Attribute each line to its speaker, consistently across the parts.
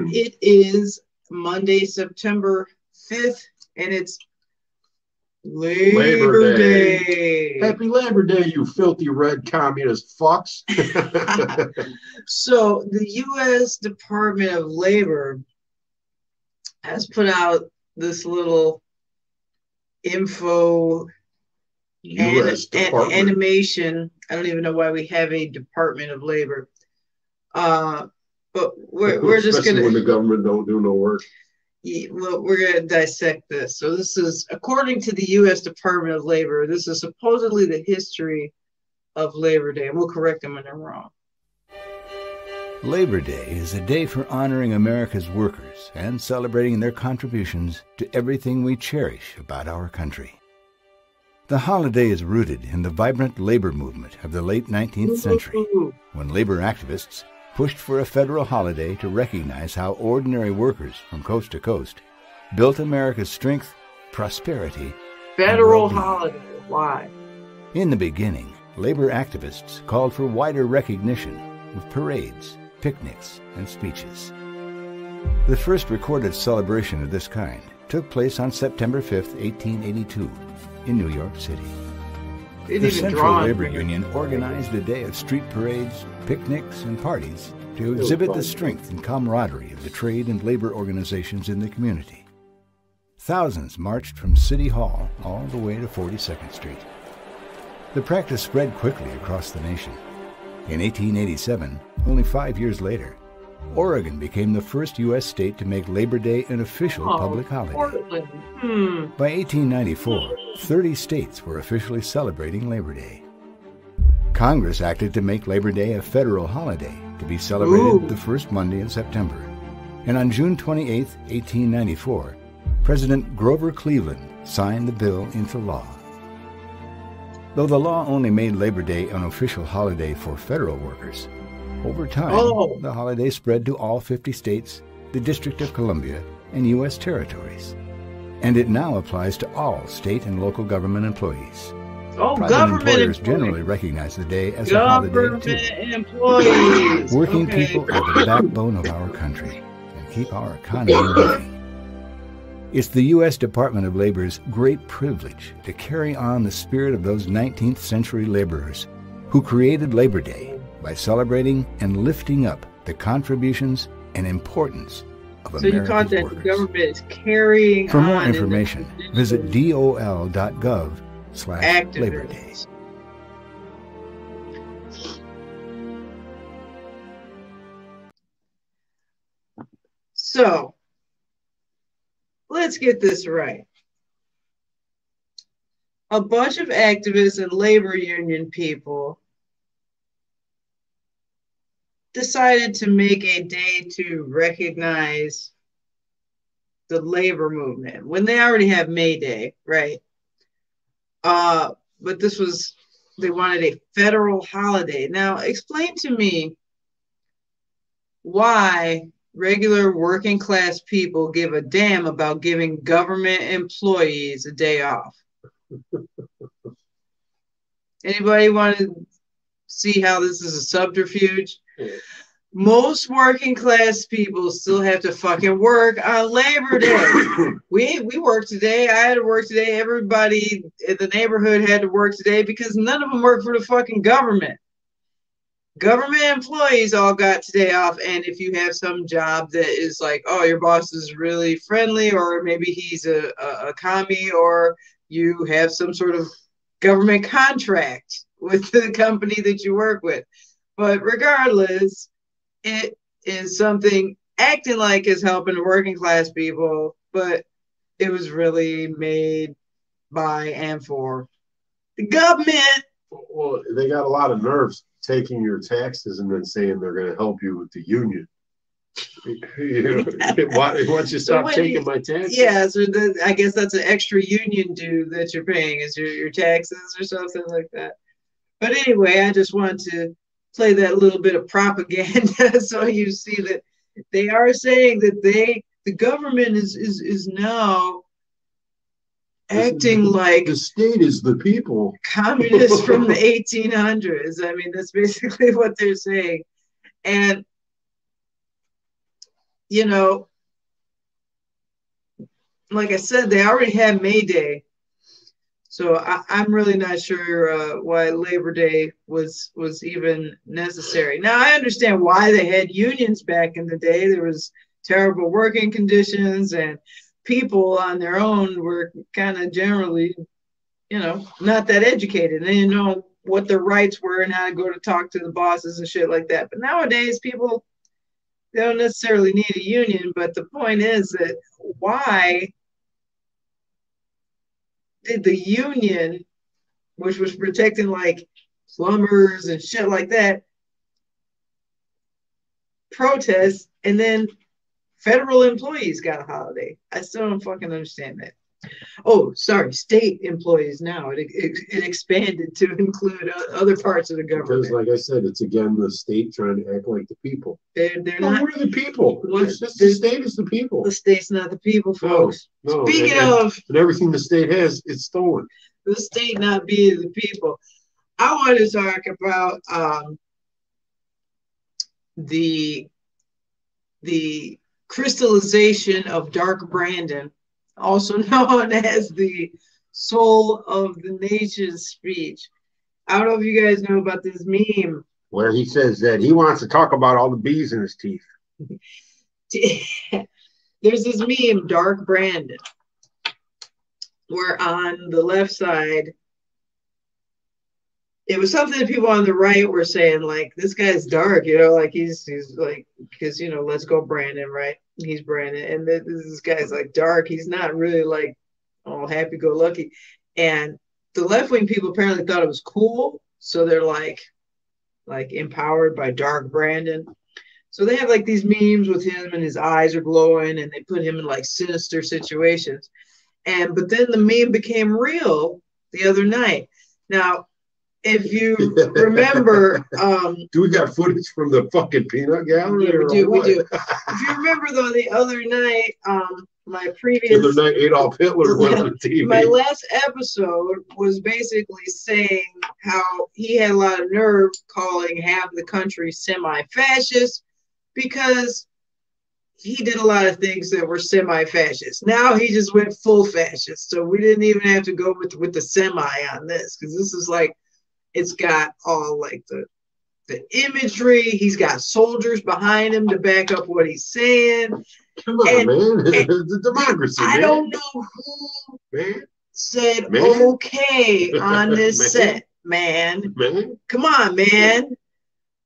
Speaker 1: doing?
Speaker 2: It is Monday, September 5th, and it's Labor,
Speaker 1: Labor
Speaker 2: Day.
Speaker 1: Day. Happy Labor Day, you filthy red communist fucks.
Speaker 2: So, the U.S. Department of Labor has put out this little info
Speaker 1: U.S.
Speaker 2: an- an- animation. I don't even know why we have a Department of Labor. Uh, but we're, we're just gonna
Speaker 1: when the government don't do no work.
Speaker 2: Well, we're going to dissect this. So, this is according to the U.S. Department of Labor. This is supposedly the history of Labor Day, and we'll correct them when they're wrong.
Speaker 3: Labor Day is a day for honoring America's workers and celebrating their contributions to everything we cherish about our country. The holiday is rooted in the vibrant labor movement of the late 19th century, when labor activists pushed for a federal holiday to recognize how ordinary workers from coast to coast built America's strength, prosperity,
Speaker 2: federal holiday. Why?
Speaker 3: In the beginning, labor activists called for wider recognition with parades, picnics, and speeches. The first recorded celebration of this kind took place on September 5, 1882, in New York City. The Central Labor. Union organized a day of street parades, picnics, and parties to exhibit the strength and camaraderie of the trade and labor organizations in the community. Thousands marched from City Hall all the way to 42nd Street. The practice spread quickly across the nation. In 1887, only five years later, Oregon became the first U.S. state to make Labor Day an official
Speaker 2: Oh,
Speaker 3: public holiday.
Speaker 2: Hmm.
Speaker 3: By 1894, 30 states were officially celebrating Labor Day. Congress acted to make Labor Day a federal holiday to be celebrated
Speaker 2: Ooh.
Speaker 3: the first Monday in September. And on June 28, 1894, President Grover Cleveland signed the bill into law. Though the law only made Labor Day an official holiday for federal workers, over time
Speaker 2: Oh.
Speaker 3: the holiday spread to all 50 states, the District of Columbia, and U.S. territories. And it now applies to all state and local government employees.
Speaker 2: Oh,
Speaker 3: Private
Speaker 2: government
Speaker 3: employers
Speaker 2: employees.
Speaker 3: generally recognize the day as a holiday
Speaker 2: Government
Speaker 3: too.
Speaker 2: employees.
Speaker 3: Working
Speaker 2: Okay.
Speaker 3: people are the backbone of our country and keep our economy moving. It's the U.S. Department of Labor's great privilege to carry on the spirit of those 19th century laborers who created Labor Day by celebrating and lifting up the contributions and importance of
Speaker 2: So you
Speaker 3: America's
Speaker 2: caught that the government is carrying
Speaker 3: For more
Speaker 2: on in
Speaker 3: information,
Speaker 2: tradition
Speaker 3: visit dol.gov slash. Labor Day.
Speaker 2: So let's get this right. A bunch of activists and labor union people decided to make a day to recognize the labor movement when they already have May Day, right? Uh, but this was they wanted a federal holiday. Now, explain to me why regular working class people give a damn about giving government employees a day off. Anybody want to see how this is a subterfuge? Most working class people still have to fucking work on Labor Day. we we work today. I had to work today. Everybody in the neighborhood had to work today because none of them work for the fucking government. Government employees all got today off, and if you have some job that is like, oh, your boss is really friendly, or maybe he's a, a, a commie, or you have some sort of government contract with the company that you work with. But regardless, it is something acting like is helping the working class people, but it was really made by and for the government.
Speaker 1: Well, they got a lot of nerves taking your taxes and then saying they're going to help you with the union. You know, why, don't you stop
Speaker 2: when
Speaker 1: taking
Speaker 2: you-
Speaker 1: my taxes?
Speaker 2: Yeah, so the, I guess that's an extra union due that you're paying is your, your taxes or something like that. But anyway, I just want to play that little bit of propaganda so you see that they are saying that they the government is is is now acting like
Speaker 1: The state is the people.
Speaker 2: communists from the 1800s. I mean, that's basically what they're saying. And, you know, like I said, they already had May Day. So I, I'm really not sure uh, why Labor Day was was even necessary. Now I understand why they had unions back in the day. There was terrible working conditions, and people on their own were kind of generally you know, not that educated. They didn't know what their rights were and how to go to talk to the bosses and shit like that. But nowadays, people they don't necessarily need a union. But the point is that why did the union, which was protecting like plumbers and shit like that, protest and then federal employees got a holiday? I still don't fucking understand that. Oh, sorry, state employees now. It, it, it expanded to include other parts of the government.
Speaker 1: Because, like I said, it's again the state trying to act like the people.
Speaker 2: They're, they're
Speaker 1: No,
Speaker 2: not,
Speaker 1: we're the people. It's just the state is the people.
Speaker 2: the state's not the people, folks.
Speaker 1: no.
Speaker 2: Speaking
Speaker 1: and, and-
Speaker 2: of
Speaker 1: and everything the state has, it's stolen.
Speaker 2: the state not being the people, I want to talk about um, the the crystallization of Dark Brandon, also known as the soul of the nation speech. I don't know if you guys know about this meme.
Speaker 1: Where he says that he wants to talk about all the bees in his teeth.
Speaker 2: There's this meme, Dark Brandon, where on the left side, it was something that people on the right were saying, like, this guy's dark, you know, like he's he's like, because you know, let's go Brandon, right? He's Brandon, and this guy's like dark. He's not really like all happy go lucky, and the left wing people apparently thought it was cool, so they're like, like empowered by Dark Brandon. So they have like these memes with him and his eyes are glowing and they put him in like sinister situations. And but then the meme became real the other night. Now, if you remember, um,
Speaker 1: Do we got footage from the fucking peanut gallery?
Speaker 2: yeah, we
Speaker 1: or
Speaker 2: do, we do. If you remember though, the other night, um, my
Speaker 1: The
Speaker 2: previous
Speaker 1: other night, Adolf Hitler went on the TV.
Speaker 2: my last episode was basically saying how he had a lot of nerve calling half the country semi-fascist because he did a lot of things that were semi-fascist. Now he just went full fascist. So we didn't even have to go with with the semi on this because this is like it's got all like the the imagery. He's got soldiers behind him to back up what he's saying.
Speaker 1: Come on,
Speaker 2: and-
Speaker 1: man. it's a democracy.
Speaker 2: I
Speaker 1: man.
Speaker 2: don't know who
Speaker 1: Man,
Speaker 2: said
Speaker 1: Man.
Speaker 2: okay on this
Speaker 1: Man.
Speaker 2: set, man.
Speaker 1: man.
Speaker 2: Come on, man.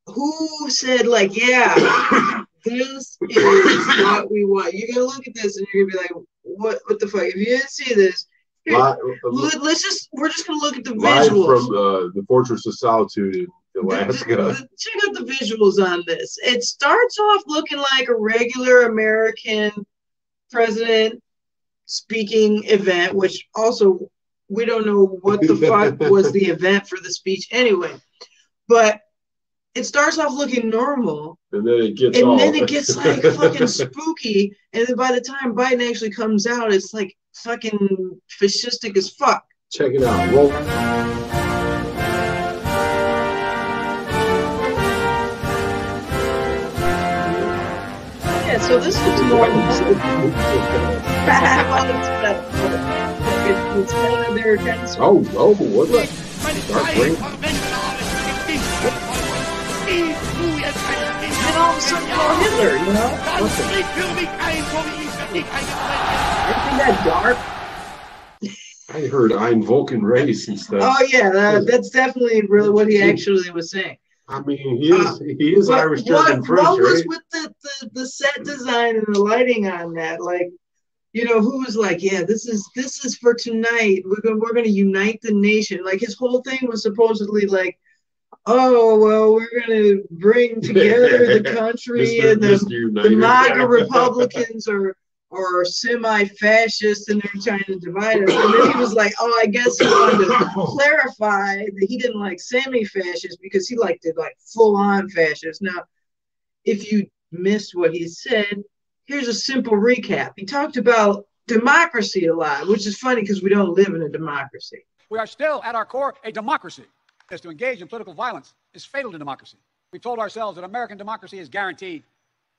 Speaker 2: Who said like, yeah, this is what we want? You're gonna look at this and you're gonna be like, what? What the fuck? If you didn't see this, let's just we're just gonna look at the visuals.
Speaker 1: from uh, the Fortress of Solitude in Alaska.
Speaker 2: Check out the visuals on this. It starts off looking like a regular American president speaking event, which also we don't know what the fuck was the event for the speech anyway. But it starts off looking normal,
Speaker 1: And then it gets
Speaker 2: and
Speaker 1: all.
Speaker 2: then it gets like fucking spooky. And then by the time Biden actually comes out, it's like fucking fascistic as fuck.
Speaker 1: Check it out. Roll.
Speaker 2: Yeah, so this is normal. it's, it- it's kind of their kind of
Speaker 1: Oh, oh, what?
Speaker 4: Meine
Speaker 1: Dark
Speaker 4: drei
Speaker 1: Brandon.
Speaker 4: Konventionen sind du jetzt ein
Speaker 2: And all of a sudden, you're Hitler, you know?
Speaker 4: Dann sprich für mich ein, so wie ich für dich
Speaker 2: Isn't that dark?
Speaker 1: I heard Ein Vulcan race and stuff.
Speaker 2: Oh yeah, that, that's definitely really what he actually was saying.
Speaker 1: I mean, he is uh, he is Irish,
Speaker 2: what,
Speaker 1: German, French,
Speaker 2: what was
Speaker 1: right?
Speaker 2: with the, the the set design and the lighting on that? Like, you know, who was like, yeah, this is this is for tonight. We're gonna we're gonna unite the nation. Like his whole thing was supposedly like, oh well, we're gonna bring together the country
Speaker 1: Mr.
Speaker 2: and the the MAGA Republicans are are semi-fascist and they're trying to divide us. And then he was like, "Oh, I guess he wanted to clarify that he didn't like semi-fascist because he liked it like full-on fascist." Now, if you missed what he said, here's a simple recap. He talked about democracy a lot, which is funny because we don't live in a democracy.
Speaker 5: We are still, at our core, a democracy. As to engage in political violence is fatal to democracy. We've told ourselves that American democracy is guaranteed,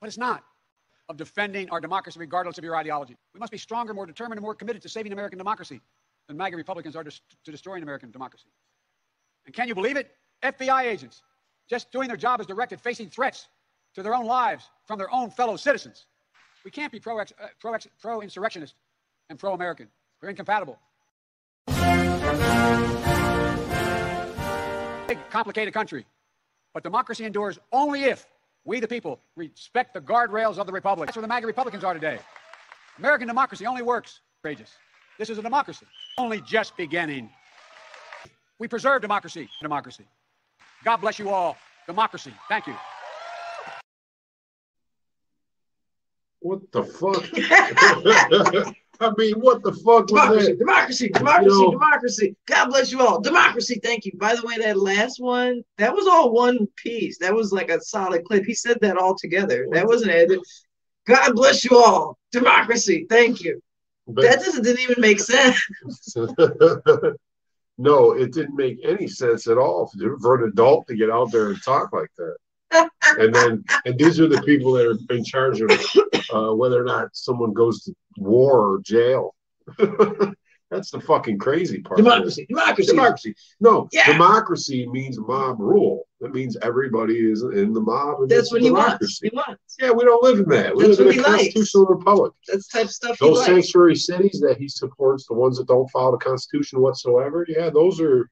Speaker 5: but it's not. Of defending our democracy regardless of your ideology. We must be stronger, more determined, and more committed to saving American democracy than MAGA Republicans are to, destroying American democracy. And can you believe it? FBI agents just doing their job as directed, facing threats to their own lives from their own fellow citizens. We can't be pro, uh, pro, insurrectionist and pro American. They're incompatible. Big, complicated country. But democracy endures only if we, the people, respect the guardrails of the Republic. That's where the MAGA Republicans are today. American democracy only works. Courageous. This is a democracy. Only just beginning. We preserve democracy. Democracy. God bless you all. Democracy. Thank you.
Speaker 1: What the fuck? I mean, what the fuck was
Speaker 2: Democracy,
Speaker 1: that?
Speaker 2: democracy, democracy,
Speaker 1: You know-
Speaker 2: democracy. God bless you all. Democracy, thank you. By the way, that last one, that was all one piece. That was like a solid clip. He said that all together. That wasn't edited. God bless you all. Democracy, thank you.
Speaker 1: But-
Speaker 2: That doesn't didn't even make sense.
Speaker 1: no, it didn't make any sense at all for for an adult to get out there and talk like that. And then, and these are the people that are in charge of uh, whether or not someone goes to war or jail. That's the fucking crazy part.
Speaker 2: Democracy, democracy.
Speaker 1: Democracy. No,
Speaker 2: Yeah.
Speaker 1: democracy means mob rule. That means everybody is in the mob. And
Speaker 2: That's
Speaker 1: it's
Speaker 2: what he wants.
Speaker 1: democracy.
Speaker 2: He wants.
Speaker 1: Yeah, we don't live in that. We
Speaker 2: That's
Speaker 1: live
Speaker 2: what
Speaker 1: in a
Speaker 2: he likes.
Speaker 1: constitutional republic.
Speaker 2: That's the type of stuff he
Speaker 1: Those
Speaker 2: likes.
Speaker 1: sanctuary cities that he supports, the ones that don't follow the Constitution whatsoever, yeah, those are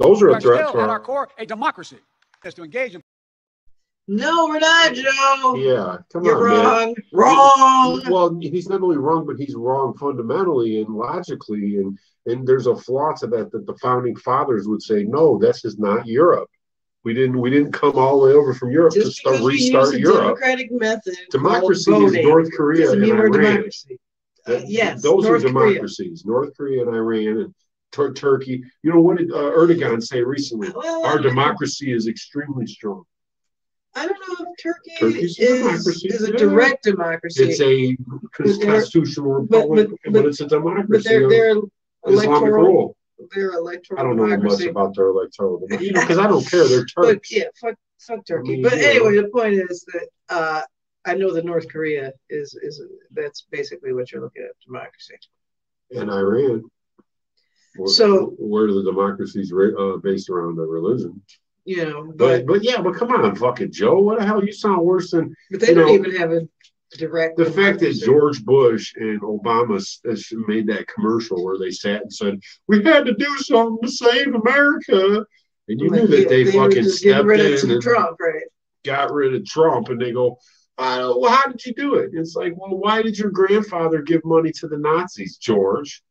Speaker 1: those are
Speaker 5: We
Speaker 1: a threat
Speaker 5: still,
Speaker 1: to
Speaker 5: at our
Speaker 1: our.
Speaker 5: core, a democracy. Is to engage in
Speaker 2: No, we're not, Joe.
Speaker 1: Yeah, come
Speaker 2: You're
Speaker 1: on, man.
Speaker 2: wrong. Wrong.
Speaker 1: Well, he's not only wrong, but he's wrong fundamentally and logically, and and there's a flaw to that that the founding fathers would say, no, this is not Europe. We didn't we didn't come all the way over from Europe to start
Speaker 2: because we use
Speaker 1: restart Europe.
Speaker 2: democratic method,
Speaker 1: Democracy is North Korea and Iran.
Speaker 2: democracy. Uh, yes,
Speaker 1: those
Speaker 2: North
Speaker 1: are
Speaker 2: Korea.
Speaker 1: democracies. North Korea and Iran and Tur- Turkey. You know what did uh, Erdogan say recently?
Speaker 2: Well,
Speaker 1: Our democracy is extremely strong.
Speaker 2: I don't know if Turkey
Speaker 1: Turkey's a
Speaker 2: is,
Speaker 1: democracy,
Speaker 2: is a
Speaker 1: yeah.
Speaker 2: direct democracy.
Speaker 1: It's a
Speaker 2: But
Speaker 1: constitutional republic,
Speaker 2: but-
Speaker 1: but, it's a democracy.
Speaker 2: but they're they're
Speaker 1: Islamic
Speaker 2: electoral.
Speaker 1: rule.
Speaker 2: They're electoral
Speaker 1: I don't know much about their electoral, know, because I don't care. They're
Speaker 2: But yeah, fuck, fuck Turkey.
Speaker 1: mean,
Speaker 2: but
Speaker 1: know.
Speaker 2: anyway, the point is that uh, I know that North Korea is is that's basically what you're looking at democracy.
Speaker 1: and Iran. Where,
Speaker 2: So-
Speaker 1: where the democracies ra- uh, based around the religion,
Speaker 2: You know,
Speaker 1: but
Speaker 2: but
Speaker 1: but yeah, but come on, fucking Joe, what the hell? You sound worse than
Speaker 2: but they don't
Speaker 1: know,
Speaker 2: even have a direct.
Speaker 1: the fact that. George Bush and Obama made that commercial where they sat and said, "We had to do something to save America," and you knew that
Speaker 2: yeah,
Speaker 1: they,
Speaker 2: were
Speaker 1: fucking stepped
Speaker 2: rid
Speaker 1: in
Speaker 2: of
Speaker 1: and
Speaker 2: Trump, right?
Speaker 1: got rid of Trump, and they go, uh, "Well, how did you do it?" It's like, "Well, why did your grandfather give money to the Nazis, George?"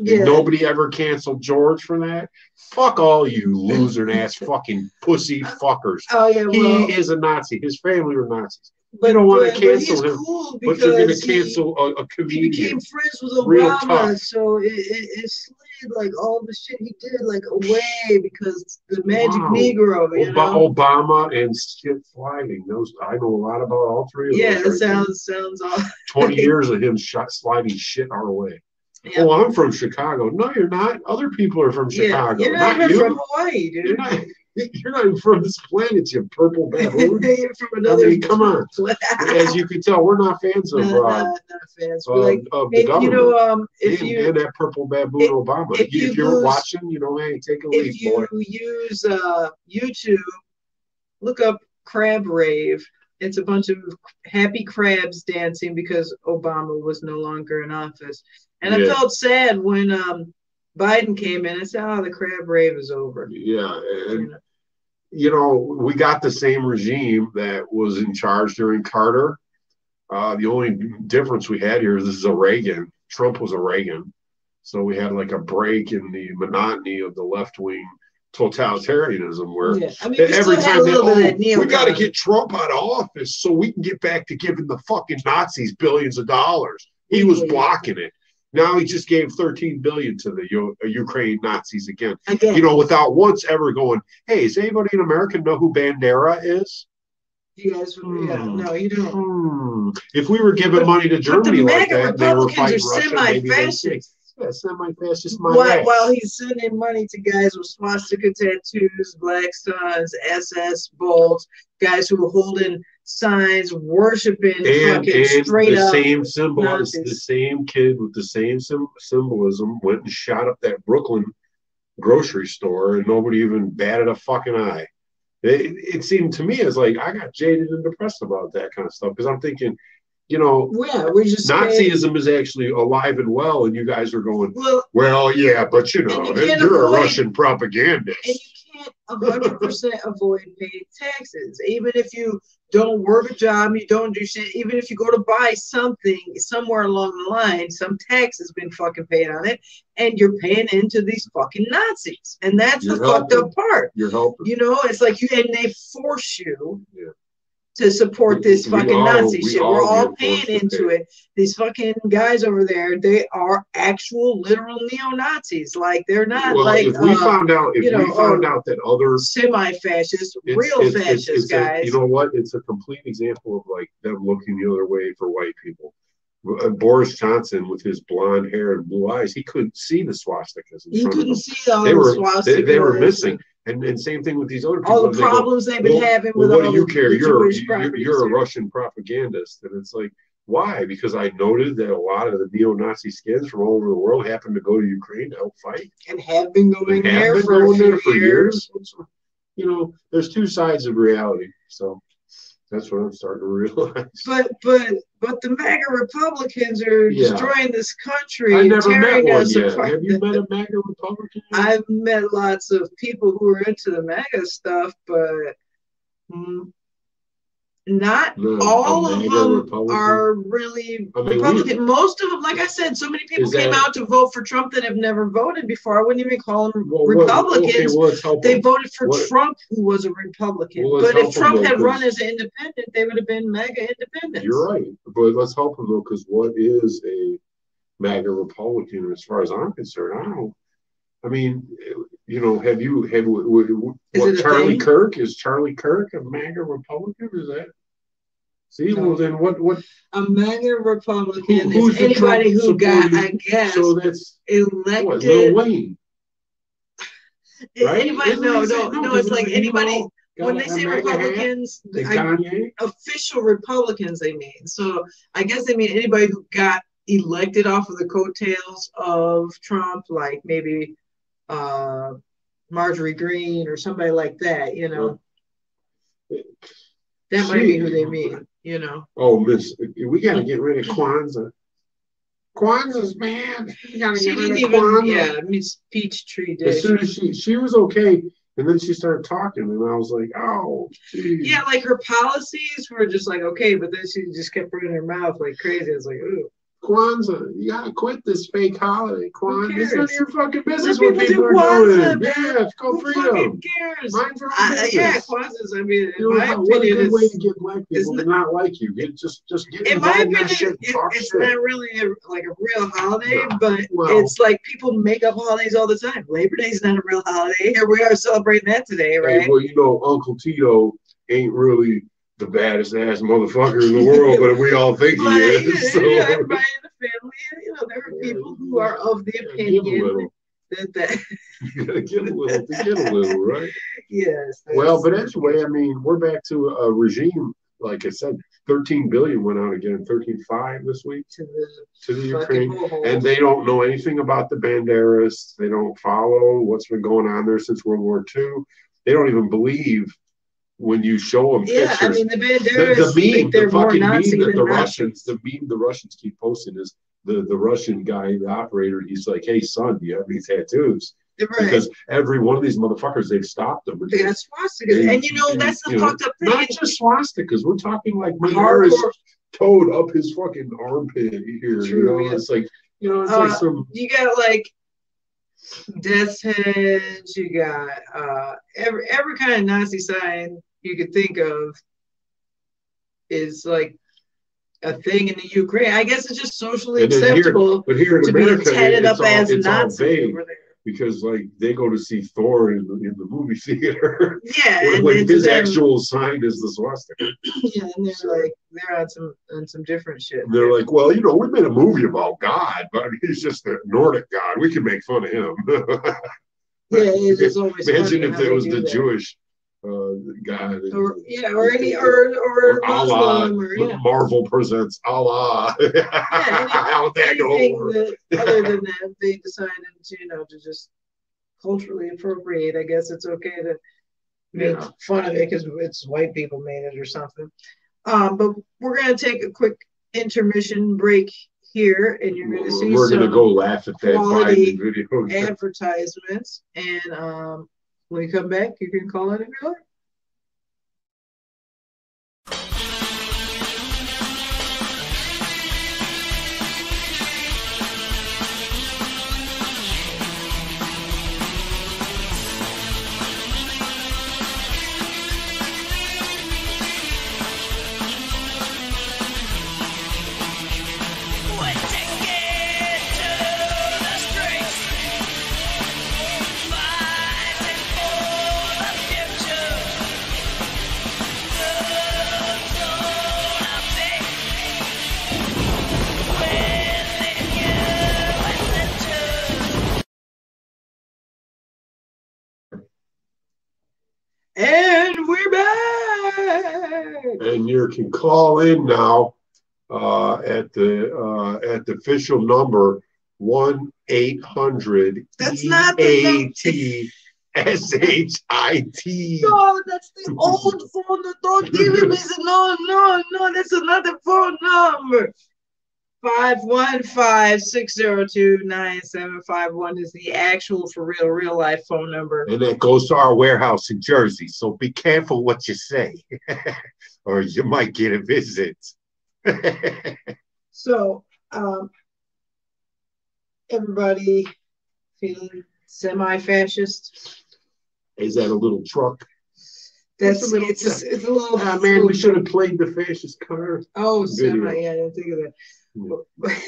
Speaker 2: Yeah.
Speaker 1: Nobody ever canceled George for that. Fuck all you loser ass fucking pussy fuckers.
Speaker 2: Oh yeah,
Speaker 1: He is a Nazi. His family were Nazis.
Speaker 2: but,
Speaker 1: don't wanna
Speaker 2: but- but
Speaker 1: cancel him,
Speaker 2: cool
Speaker 1: But you're going to
Speaker 2: he-
Speaker 1: cancel a, a
Speaker 2: he
Speaker 1: comedian.
Speaker 2: became friends with Obama, so it, it, it slid like all the shit he did like away because the magic
Speaker 1: Wow.
Speaker 2: Negro, you
Speaker 1: Ob-
Speaker 2: know.
Speaker 1: Obama and shit sliding. Those I know a lot about all three of them.
Speaker 2: Yeah,
Speaker 1: those.
Speaker 2: that
Speaker 1: right there.
Speaker 2: sounds sounds all.
Speaker 1: Twenty years of him shot, sliding shit our way.
Speaker 2: Yeah.
Speaker 1: Oh, I'm from Chicago. No, you're not. Other people are from
Speaker 2: Yeah,
Speaker 1: Chicago.
Speaker 2: you're not,
Speaker 1: not
Speaker 2: even
Speaker 1: you.
Speaker 2: from Hawaii,
Speaker 1: You're
Speaker 2: dude.
Speaker 1: not, you're not even from this planet, you purple baboon.
Speaker 2: you're from another.
Speaker 1: mean, come on. As you can tell, we're not fans of, uh,
Speaker 2: not, fans.
Speaker 1: of,
Speaker 2: We're like,
Speaker 1: of the government.
Speaker 2: you know, um, if
Speaker 1: and,
Speaker 2: you
Speaker 1: and that purple baboon
Speaker 2: if-
Speaker 1: Obama.
Speaker 2: if you
Speaker 1: are watching, you know, hey, take a leap,
Speaker 2: if you
Speaker 1: boy.
Speaker 2: use uh, YouTube, look up Crab Rave. It's a bunch of happy crabs dancing because Obama was no longer in office. And I felt sad when um, Biden came in. I said, "Oh, the Crab Rave is over."
Speaker 1: Yeah,
Speaker 2: You
Speaker 1: and
Speaker 2: know?
Speaker 1: you know, we got the same regime that was in charge during Carter. Uh, the only difference we had here is this is a Reagan. Trump was a Reagan. So we had like a break in the monotony of the left wing totalitarianism where
Speaker 2: Yeah, I mean,
Speaker 1: every
Speaker 2: still had a
Speaker 1: time they,
Speaker 2: little bit of
Speaker 1: oh, we got to get Trump out of office so we can get back to giving the fucking Nazis billions of dollars. He was blocking it. Now he just gave 13 billion to the U- uh, Ukraine Nazis again
Speaker 2: again.
Speaker 1: you know, without once ever going, hey, does anybody in America know who Bandera is?
Speaker 2: You guys, yeah,
Speaker 1: Hmm.
Speaker 2: no, you don't.
Speaker 1: Hmm. If we were giving
Speaker 2: But-
Speaker 1: money to Germany like that, they were
Speaker 2: Republicans are
Speaker 1: fighting Russia. maybe they'd say,
Speaker 2: semi-fascist.
Speaker 1: Yeah, semi-fascist. My
Speaker 2: While, while he's sending money to guys with swastika tattoos, black suns, SS bolts, guys who are holding signs, worshiping
Speaker 1: and,
Speaker 2: fucking
Speaker 1: and
Speaker 2: straight
Speaker 1: the
Speaker 2: up.
Speaker 1: same symbol, the same kid with the same sym- symbolism went and shot up that Brooklyn grocery store, and nobody even batted a fucking eye. It, it seemed to me as like I got jaded and depressed about that kind of stuff because I'm thinking, you know,
Speaker 2: Yeah, we just
Speaker 1: Nazism is actually alive and well, and you guys are going,
Speaker 2: Well,
Speaker 1: well, yeah, but you know,
Speaker 2: you
Speaker 1: you're a Russian propagandist.
Speaker 2: and you can't hundred percent avoid paying taxes, even if you don't work a job, you don't do shit. Even if you go to buy something somewhere along the line, some tax has been fucking paid on it, and you're paying into these fucking Nazis, and that's the
Speaker 1: You're
Speaker 2: fucked
Speaker 1: helping.
Speaker 2: up part.
Speaker 1: You're helping.
Speaker 2: You know, it's like you and they force you
Speaker 1: Yeah.
Speaker 2: To support this
Speaker 1: We- we
Speaker 2: fucking
Speaker 1: all-
Speaker 2: Nazi
Speaker 1: we
Speaker 2: shit.
Speaker 1: all
Speaker 2: We're all paying into it. These fucking guys over there, they are actual literal neo Nazis. Like they're not
Speaker 1: Well,
Speaker 2: like
Speaker 1: if we
Speaker 2: uh,
Speaker 1: found out, if
Speaker 2: you know,
Speaker 1: we found
Speaker 2: uh,
Speaker 1: out that other
Speaker 2: semi-fascist,
Speaker 1: It's-
Speaker 2: real
Speaker 1: it's- it's-
Speaker 2: fascist
Speaker 1: it's a-
Speaker 2: guys.
Speaker 1: you know what? It's a complete example of like them looking the other way for white people. Uh, Boris Johnson with his blonde hair and blue eyes, he couldn't see the swastikas. Front
Speaker 2: couldn't see all
Speaker 1: They
Speaker 2: the
Speaker 1: were
Speaker 2: swastikas.
Speaker 1: they, they were missing, and and same thing with these other people.
Speaker 2: all the
Speaker 1: They go,
Speaker 2: problems they've been
Speaker 1: well,
Speaker 2: having
Speaker 1: well,
Speaker 2: with
Speaker 1: what
Speaker 2: all
Speaker 1: do you care? You're you're, you're a. Russian propagandist, and it's like why? Because I noted that a lot of the neo-Nazi skids from all over the world happened to go to Ukraine to help fight.
Speaker 2: and have been going there
Speaker 1: been
Speaker 2: for
Speaker 1: going there for
Speaker 2: years.
Speaker 1: years. You know, there's two sides of reality. So that's what I'm starting to realize.
Speaker 2: But but but the MAGA Republicans are
Speaker 1: Yeah.
Speaker 2: destroying this country,
Speaker 1: I never met one yet.
Speaker 2: apart.
Speaker 1: Have you met a MAGA Republican?
Speaker 2: I've met lots of people who are into the MAGA stuff, but mm, not
Speaker 1: a
Speaker 2: all of them
Speaker 1: Republican?
Speaker 2: are really
Speaker 1: I mean, we-
Speaker 2: Republican. Most of them, like I said, so many people
Speaker 1: Is
Speaker 2: came
Speaker 1: that-
Speaker 2: out to vote for Trump that have never voted before. I wouldn't even call them
Speaker 1: Well, what-
Speaker 2: Republicans.
Speaker 1: okay, well, let's
Speaker 2: they voted for
Speaker 1: What-
Speaker 2: Trump, who was a Republican.
Speaker 1: Well, let's
Speaker 2: but if
Speaker 1: help 'em
Speaker 2: Trump
Speaker 1: though,
Speaker 2: had run as an independent, they would have been mega independents.
Speaker 1: You're right, but let's help them though, because what is a MAGA Republican? As far as I'm concerned, I don't. I mean, you know, have you have what Charlie
Speaker 2: thing?
Speaker 1: Kirk is Charlie Kirk a MAGA Republican? Is that? See, well then what what?
Speaker 2: A MAGA Republican
Speaker 1: Who- who's
Speaker 2: is anybody who got, I guess,
Speaker 1: So that's what
Speaker 2: elected.
Speaker 1: Lil Wayne, right?
Speaker 2: Anybody?
Speaker 1: Isn't
Speaker 2: No, no, no. It's like anybody. When they say Republicans, I, official Republicans, they mean. So I guess they mean anybody who got elected off of the coattails of Trump, like maybe uh, Marjorie Greene or somebody like that. You know, that might be who they mean. You know.
Speaker 1: Oh, Miss, we gotta get rid of Kwanzaa. Kwanzaa's man. We gotta
Speaker 2: She
Speaker 1: get rid of
Speaker 2: even,
Speaker 1: Kwanzaa.
Speaker 2: yeah, Miss Peachtree did.
Speaker 1: As soon as she she was okay, and then she started talking, and I was like, oh, geez.
Speaker 2: Yeah, like her policies were just like okay, but then she just kept running her mouth like crazy. I was like, ooh.
Speaker 1: Kwanzaa, you gotta quit this fake holiday, Kwanzaa. It's none of your fucking business
Speaker 2: Let
Speaker 1: what
Speaker 2: people
Speaker 1: people
Speaker 2: do
Speaker 1: are doing.
Speaker 2: Man.
Speaker 1: Yeah,
Speaker 2: go
Speaker 1: freedom.
Speaker 2: fucking cares?
Speaker 1: Mind your own
Speaker 2: I,
Speaker 1: business.
Speaker 2: yeah, Kwanzaa's. I mean, in
Speaker 1: You know,
Speaker 2: my
Speaker 1: what a
Speaker 2: opinion,
Speaker 1: good way to get black people to
Speaker 2: not-
Speaker 1: like you. Get just just get
Speaker 2: in my
Speaker 1: that shit.
Speaker 2: opinion, it, it's
Speaker 1: shit.
Speaker 2: not really a, like a real holiday,
Speaker 1: No.
Speaker 2: but
Speaker 1: Well-
Speaker 2: it's like people make up holidays all the time. Labor Day's not a real holiday. Here we are celebrating that today,
Speaker 1: Hey,
Speaker 2: right?
Speaker 1: well, you know, Uncle Tito ain't really the baddest ass motherfucker in the world, but we all think he is. So.
Speaker 2: you know, everybody in the family, you know, there are people who are of the opinion that, that
Speaker 1: You gotta give a little to get a little, right?
Speaker 2: yes.
Speaker 1: Well, but anyway, I mean, we're back to a regime. Like I said, 13 billion went out again, 13.5 this week
Speaker 2: to the
Speaker 1: to the Ukraine.
Speaker 2: hole.
Speaker 1: And they don't know anything about the Banderas. They don't follow what's been going on there since World War II. They don't even believe when you show them
Speaker 2: yeah, I
Speaker 1: pictures.
Speaker 2: mean the
Speaker 1: the,
Speaker 2: Banderas
Speaker 1: the meme, the fucking meme that the. Russians, the meme the Russians keep posting is the, the Russian guy, the operator, he's like, Hey son, do you have any tattoos?
Speaker 2: Right.
Speaker 1: Because every one of these motherfuckers, they've stopped them.
Speaker 2: they got swastikas, and you know that's the fucked up thing.
Speaker 1: Not just swastikas, we're talking like Banderas
Speaker 2: Hardcore.
Speaker 1: toed up his fucking armpit here. you know,
Speaker 2: yeah.
Speaker 1: it's like you know, it's
Speaker 2: Uh,
Speaker 1: like some
Speaker 2: you got like death's heads, you got uh every every kind of Nazi sign you could think of is like a thing in the Ukraine. I guess it's just socially
Speaker 1: And then here-
Speaker 2: acceptable
Speaker 1: but here in
Speaker 2: to be
Speaker 1: America,
Speaker 2: tatted up
Speaker 1: all,
Speaker 2: as
Speaker 1: it's all
Speaker 2: Nazi over there.
Speaker 1: because like they go to see Thor in the, in the movie theater.
Speaker 2: Yeah,
Speaker 1: when his
Speaker 2: them-
Speaker 1: actual sign is the swastika.
Speaker 2: yeah, and they're
Speaker 1: So-
Speaker 2: like they're on some on some different shit.
Speaker 1: They're like, well, you know, we made a movie about God, but he's just a Nordic God. We can make fun of him.
Speaker 2: yeah, it's always
Speaker 1: Imagine if there was the
Speaker 2: that.
Speaker 1: Jewish uh, God.
Speaker 2: or yeah, or any or or,
Speaker 1: Or Allah,
Speaker 2: or yeah.
Speaker 1: Marvel presents Allah. yeah, How'd that go
Speaker 2: that other than that they decided to you know to just culturally appropriate i guess it's okay to make
Speaker 1: Yeah.
Speaker 2: fun of it because it's white people made it or something um but we're going to take a quick intermission break here and you're going to see
Speaker 1: We're gonna go laugh at that
Speaker 2: quality advertisements and um when you come back you can call in if you like
Speaker 1: you can call in now uh, at the uh, at the official number one eight hundred
Speaker 2: That's not the num-
Speaker 1: A T S H I T.
Speaker 2: No, that's the old phone. number. Don't give it. Listen, no, no, no. That's another phone number. 515-602-9751 is the actual for real, real life phone number.
Speaker 1: And it goes to our warehouse in Jersey. So be careful what you say, or you might get a visit.
Speaker 2: So, um, everybody feeling semi-fascist?
Speaker 1: Is that a little truck?
Speaker 2: That's
Speaker 1: It's a little-
Speaker 2: it's a, it's a little.
Speaker 1: Ah, man, we should have played the fascist card.
Speaker 2: Oh,
Speaker 1: video.
Speaker 2: semi. Yeah, I didn't think of that.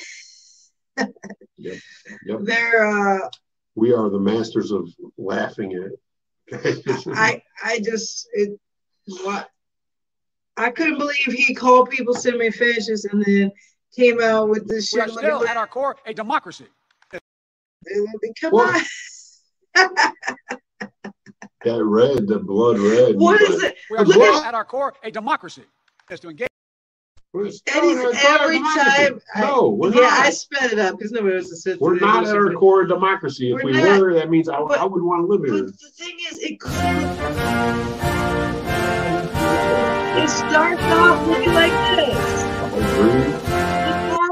Speaker 1: Yep. Yep.
Speaker 2: They're uh,
Speaker 1: We are the masters of laughing at.
Speaker 2: I I just it what I couldn't believe he called people semi-fascist and then came out with this shit.
Speaker 5: We are
Speaker 2: shit.
Speaker 5: still,
Speaker 2: Like,
Speaker 5: at our core, a democracy.
Speaker 2: come
Speaker 1: What?
Speaker 2: on,
Speaker 1: that red, the blood red.
Speaker 2: what is it?
Speaker 5: We are
Speaker 2: Look
Speaker 5: still,
Speaker 2: at-
Speaker 5: at our core, a democracy. Is to engage.
Speaker 1: We're
Speaker 2: And
Speaker 1: still
Speaker 2: he's
Speaker 1: at our core
Speaker 2: every
Speaker 1: democracy.
Speaker 2: time. I-
Speaker 1: No, we're
Speaker 2: yeah,
Speaker 1: not.
Speaker 2: I sped it up because nobody else has said.
Speaker 1: We're not at our core democracy. If
Speaker 2: We're
Speaker 1: we
Speaker 2: not.
Speaker 1: were, that means I,
Speaker 2: But-
Speaker 1: I would want to live here.
Speaker 2: But
Speaker 1: here.
Speaker 2: the thing is, it could. It starts off looking like this.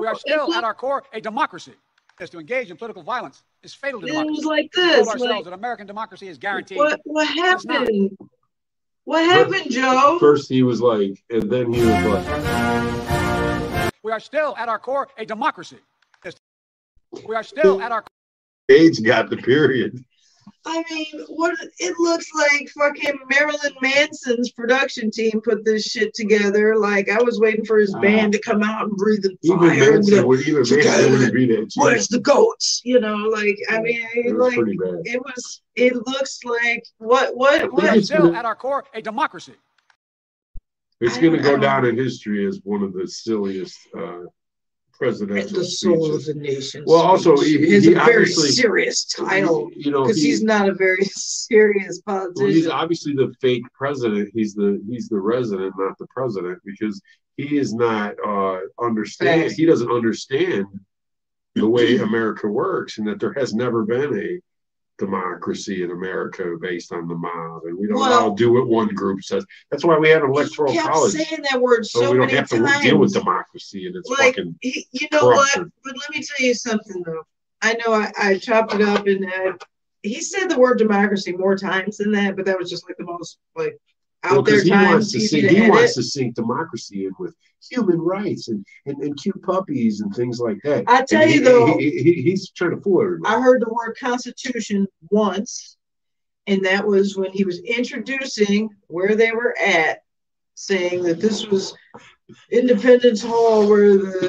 Speaker 5: We are still, at our core, a democracy. Is to engage in political violence is fatal to
Speaker 2: It
Speaker 5: democracy.
Speaker 2: was like this.
Speaker 5: told ourselves
Speaker 2: Like,
Speaker 5: that American democracy is guaranteed.
Speaker 2: what what happened? What happened, Joe?
Speaker 1: First, he was like, and then he was like,
Speaker 5: We are still, at our core, a democracy. We are still, at our
Speaker 1: Age got the period.
Speaker 2: I mean, what it looks like fucking Marilyn Manson's production team put this shit together. Like I was waiting for his
Speaker 1: Ah.
Speaker 2: band to come out and breathe the
Speaker 1: Even
Speaker 2: fire. and
Speaker 1: Manson
Speaker 2: like,
Speaker 1: would even Manson wouldn't be that.
Speaker 2: Where's the goats? You know, like I mean,
Speaker 1: It was
Speaker 2: like it was. It looks like what? What?
Speaker 1: think
Speaker 2: What?
Speaker 1: it's
Speaker 5: still, at our core, a democracy.
Speaker 1: It's going to go down in history as one of the silliest uh, presidential
Speaker 2: The soul of the nation.
Speaker 1: Well, also, he- he
Speaker 2: a very serious title
Speaker 1: You know,
Speaker 2: because
Speaker 1: he-
Speaker 2: he's not a very serious politician.
Speaker 1: well, he's obviously the fake president. He's the he's the resident, not the president, because he is not uh, understand. He doesn't understand the way America works, and that there has never been a democracy in America based on the mob, and we don't
Speaker 2: Well-
Speaker 1: all do what one group says. That's why we have an electoral
Speaker 2: kept
Speaker 1: college,
Speaker 2: saying that word
Speaker 1: so,
Speaker 2: so,
Speaker 1: we don't have to deal with democracy and it's
Speaker 2: Like,
Speaker 1: fucking.
Speaker 2: you know what? But let me tell you something though. I know I, I chopped it up and uh, he said the word democracy more times than that, but that was just like the most like out
Speaker 1: Well,
Speaker 2: there
Speaker 1: he wants to sink, he wants to sink democracy in with human rights and, and, and cute puppies and things like that.
Speaker 2: I tell
Speaker 1: And
Speaker 2: you
Speaker 1: he-
Speaker 2: though,
Speaker 1: he, he, he's trying to fool everybody.
Speaker 2: I heard the word constitution once, and that was when he was introducing where they were at, saying that this was Independence Hall where the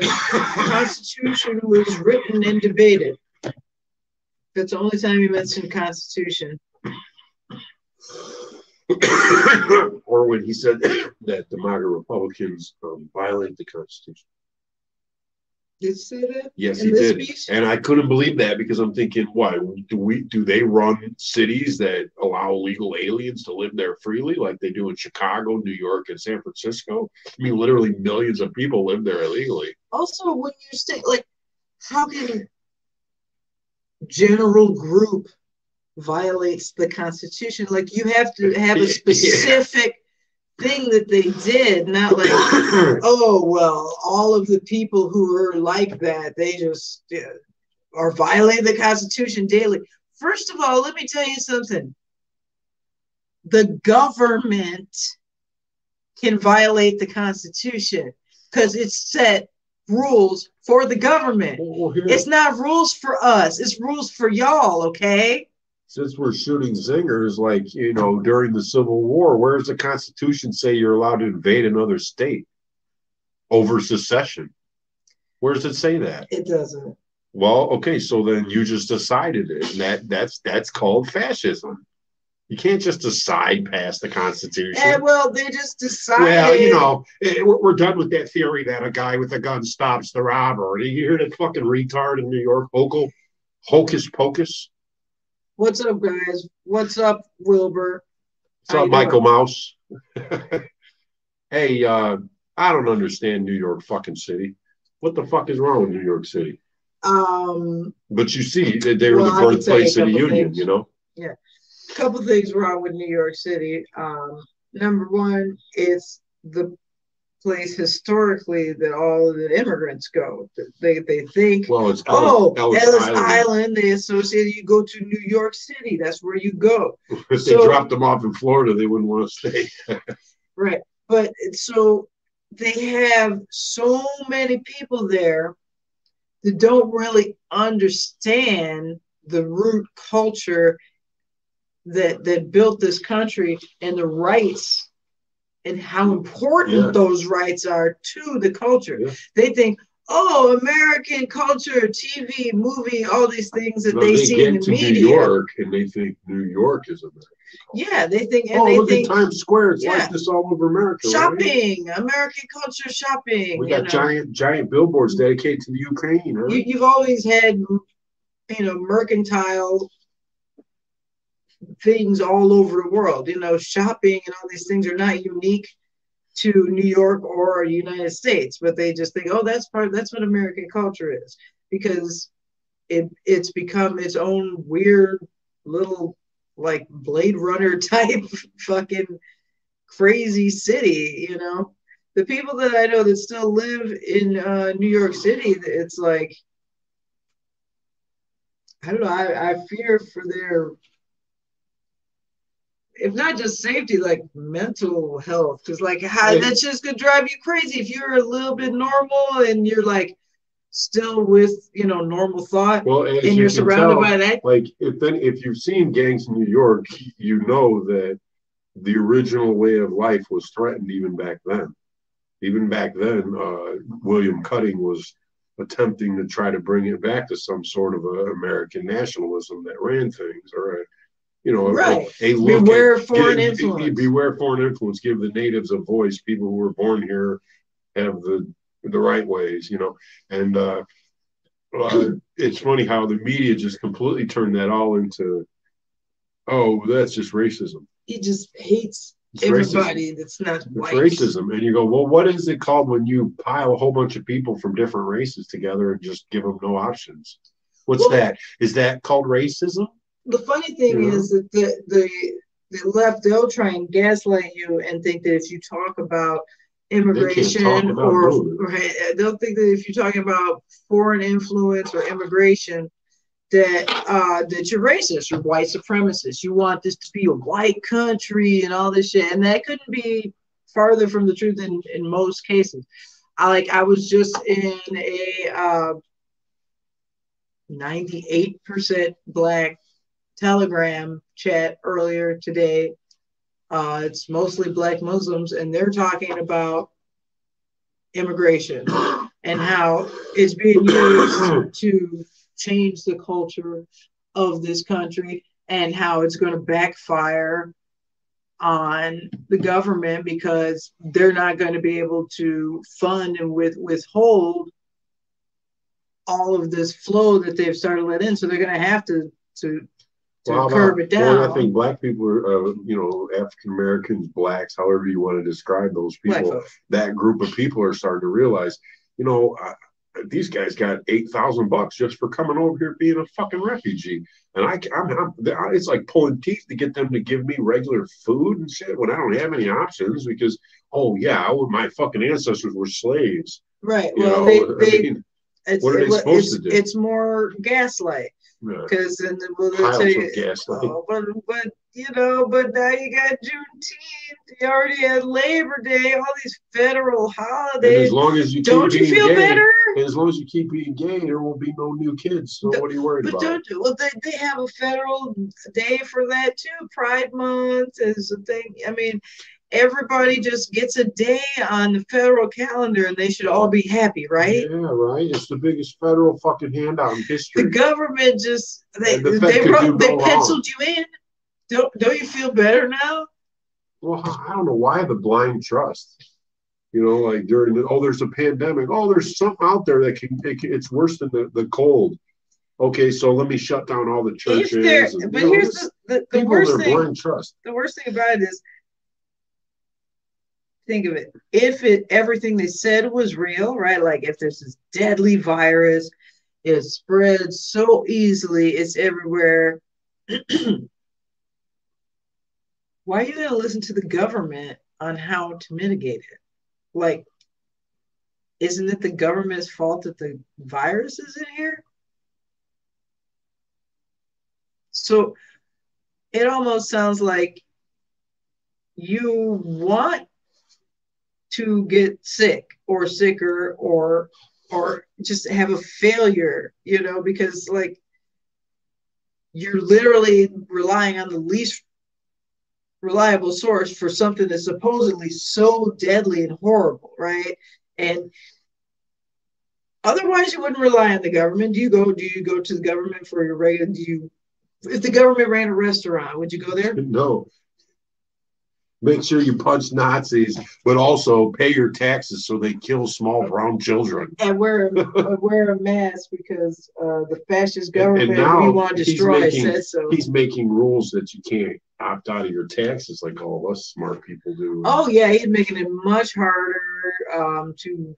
Speaker 2: Constitution was written and debated. That's the only time he mentioned Constitution.
Speaker 1: Or when he said that the MAGA Republicans um, violate the Constitution.
Speaker 2: Did you say that?
Speaker 1: Yes, he did,
Speaker 2: speech?
Speaker 1: and I couldn't believe that because I'm thinking, why do we do they run cities that allow illegal aliens to live there freely, like they do in Chicago, New York, and San Francisco? I mean, literally millions of people live there illegally.
Speaker 2: Also, when you say like, how can general group violates the Constitution? Like you have to have a specific thing that they did, not like, oh well, all of the people who are like that, they just yeah, are violating the Constitution daily. First of all, let me tell you something. The government can violate the Constitution because it's set rules for the government. It's not rules for us. It's rules for y'all, okay?
Speaker 1: Since we're shooting zingers, like you know, during the Civil War, where does the Constitution say you're allowed to invade another state over secession? Where does it say that?
Speaker 2: It doesn't.
Speaker 1: Well, okay, so then you just decided it, and that that's that's called fascism. You can't just decide past the Constitution.
Speaker 2: And well, they just decided.
Speaker 1: well, you know, eh, we're, we're done with that theory that a guy with a gun stops the robber. You hear that fucking retard in New York, Hochul, hocus pocus.
Speaker 2: What's up, guys? What's up, Wilbur?
Speaker 1: What's
Speaker 2: How
Speaker 1: up, Michael
Speaker 2: doing?
Speaker 1: Mouse? hey, uh, I don't understand New York fucking city. What the fuck is wrong with New York City?
Speaker 2: Um,
Speaker 1: But you see, they, they were
Speaker 2: Well,
Speaker 1: the
Speaker 2: can tell you a
Speaker 1: birthplace of the Union,
Speaker 2: things.
Speaker 1: you know? Yeah.
Speaker 2: A couple things wrong with New York City. Um, number one, it's the place historically that all of the immigrants go. They they think,
Speaker 1: Well, it's
Speaker 2: oh,
Speaker 1: Ellis,
Speaker 2: Ellis,
Speaker 1: Island.
Speaker 2: Island. They associate you go to New York City. That's where you go.
Speaker 1: If they dropped them off in Florida, they wouldn't want to stay.
Speaker 2: Right. But so they have so many people there that don't really understand the root culture that that built this country and the rights and how important
Speaker 1: Yeah.
Speaker 2: those rights are to the culture.
Speaker 1: Yeah.
Speaker 2: They think, oh, American culture, TV, movie, all these things that
Speaker 1: No,
Speaker 2: they,
Speaker 1: they
Speaker 2: see in the
Speaker 1: to
Speaker 2: media.
Speaker 1: New York and they think New York is America.
Speaker 2: Yeah, they think
Speaker 1: oh,
Speaker 2: they
Speaker 1: look
Speaker 2: think
Speaker 1: at Times Square. It's
Speaker 2: Yeah.
Speaker 1: like this all over America. right?
Speaker 2: shopping, American culture shopping.
Speaker 1: We got
Speaker 2: know.
Speaker 1: giant, giant billboards dedicated to the Ukraine. Huh?
Speaker 2: you, you've always had you know mercantile things all over the world you know shopping and all these things are not unique to new york or united states but they just think oh that's part that's what american culture is because it it's become its own weird little like blade runner type fucking crazy city you know the people that i know that still live in uh, new york city it's like I don't know. I, I fear for their, if not just safety, like mental health. Because like how
Speaker 1: Yeah.
Speaker 2: that's just gonna drive you crazy if you're a little bit normal and you're like still with you know normal thought
Speaker 1: well,
Speaker 2: and
Speaker 1: you
Speaker 2: you're surrounded
Speaker 1: tell,
Speaker 2: by that.
Speaker 1: like if then if you've seen gangs in New York, you know that the original way of life was threatened even back then. Even back then, uh, William Cutting was attempting to try to bring it back to some sort of a American nationalism that ran things, or a, you know,
Speaker 2: Right.
Speaker 1: a, look
Speaker 2: Beware
Speaker 1: at,
Speaker 2: foreign
Speaker 1: give-
Speaker 2: influence.
Speaker 1: Beware foreign influence. Give the natives a voice. People who were born here have the the right ways, you know, and uh, uh, it's funny how the media just completely turned that all into, oh, that's just racism.
Speaker 2: He just hates
Speaker 1: It's racism.
Speaker 2: everybody that's not
Speaker 1: It's
Speaker 2: white.
Speaker 1: racism. And you go, well, what is it called when you pile a whole bunch of people from different races together and just give them no options? What's
Speaker 2: Well-
Speaker 1: that? Is that called racism?
Speaker 2: The funny thing
Speaker 1: Yeah.
Speaker 2: is that the the the left they'll try and gaslight you and think that if you talk about immigration
Speaker 1: talk about
Speaker 2: or, they'll think that if you're talking about foreign influence or immigration that uh that you're racist or white supremacist. You want this to be a white country and all this shit. And that couldn't be farther from the truth in in most cases. I like i was just in a uh 98% black telegram chat earlier today uh, it's mostly black Muslims, and they're talking about immigration and how it's being used to change the culture of this country and how it's going to backfire on the government because they're not going to be able to fund and with withhold all of this flow that they've started let in. So they're going to have to to to
Speaker 1: Well,
Speaker 2: curb
Speaker 1: about-
Speaker 2: it
Speaker 1: well. I think black people are, uh, you know, African Americans, blacks, however you want to describe those people, that group of people are starting to realize, you know, uh, these guys got eight thousand bucks just for coming over here being a fucking refugee, and I, I'm, I'm, it's like pulling teeth to get them to give me regular food and shit when I don't have any options because, oh yeah, I, my fucking ancestors were slaves.
Speaker 2: Right.
Speaker 1: You
Speaker 2: Well,
Speaker 1: know,
Speaker 2: they,
Speaker 1: I mean,
Speaker 2: it's,
Speaker 1: what are they
Speaker 2: it-
Speaker 1: supposed to do?
Speaker 2: it's more gaslight because then the- well, they'll
Speaker 1: piles
Speaker 2: tell
Speaker 1: of
Speaker 2: you,
Speaker 1: gaslight.
Speaker 2: oh, but, but you know, but now you got Juneteenth, you already had Labor Day, all these federal
Speaker 1: And
Speaker 2: holidays.
Speaker 1: as long as you
Speaker 2: Don't
Speaker 1: keep
Speaker 2: you
Speaker 1: being
Speaker 2: feel
Speaker 1: gay,
Speaker 2: better?
Speaker 1: As long as you keep being gay, there won't be no new kids. So what are you worried
Speaker 2: But
Speaker 1: about?
Speaker 2: don't you? Well, they, they have a federal day for that too. Pride Month is a thing. I mean, everybody just gets a day on the federal calendar, and they should all be happy, right?
Speaker 1: Yeah, right. It's the biggest federal fucking handout in history.
Speaker 2: The government just they
Speaker 1: the
Speaker 2: they wrote, they
Speaker 1: wrong.
Speaker 2: penciled you in. Don't don't you feel better now?
Speaker 1: Well, I don't know why the blind trust. You know, like during the oh, there's a pandemic. Oh, there's something out there that can, it it's worse than the, the cold. Okay, so let me shut down all the churches.
Speaker 2: There,
Speaker 1: and,
Speaker 2: but
Speaker 1: know,
Speaker 2: here's the, the, the worst thing.
Speaker 1: trust.
Speaker 2: the worst thing about it is think of it if it everything they said was real right? Like if there's this deadly virus it spreads so easily it's everywhere. Why are you going to listen to the government on how to mitigate it? Like isn't it the government's fault that the virus is in here? So it almost sounds like you want to get sick or sicker or or just have a failure you know because like you're literally relying on the least reliable source for something that's supposedly so deadly and horrible right? And otherwise you wouldn't rely on the government. Do you go do you go to the government for your regular do you if the government ran a restaurant would you go there?
Speaker 1: No. Make sure you punch Nazis, but also pay your taxes so they kill small brown children.
Speaker 2: and wear a, wear a mask because uh, the fascist
Speaker 1: And- and
Speaker 2: government
Speaker 1: now
Speaker 2: we want to destroy
Speaker 1: making-
Speaker 2: said so.
Speaker 1: He's making rules that you can't opt out of your taxes like all of us smart people do.
Speaker 2: Oh yeah, he's making it much harder um, to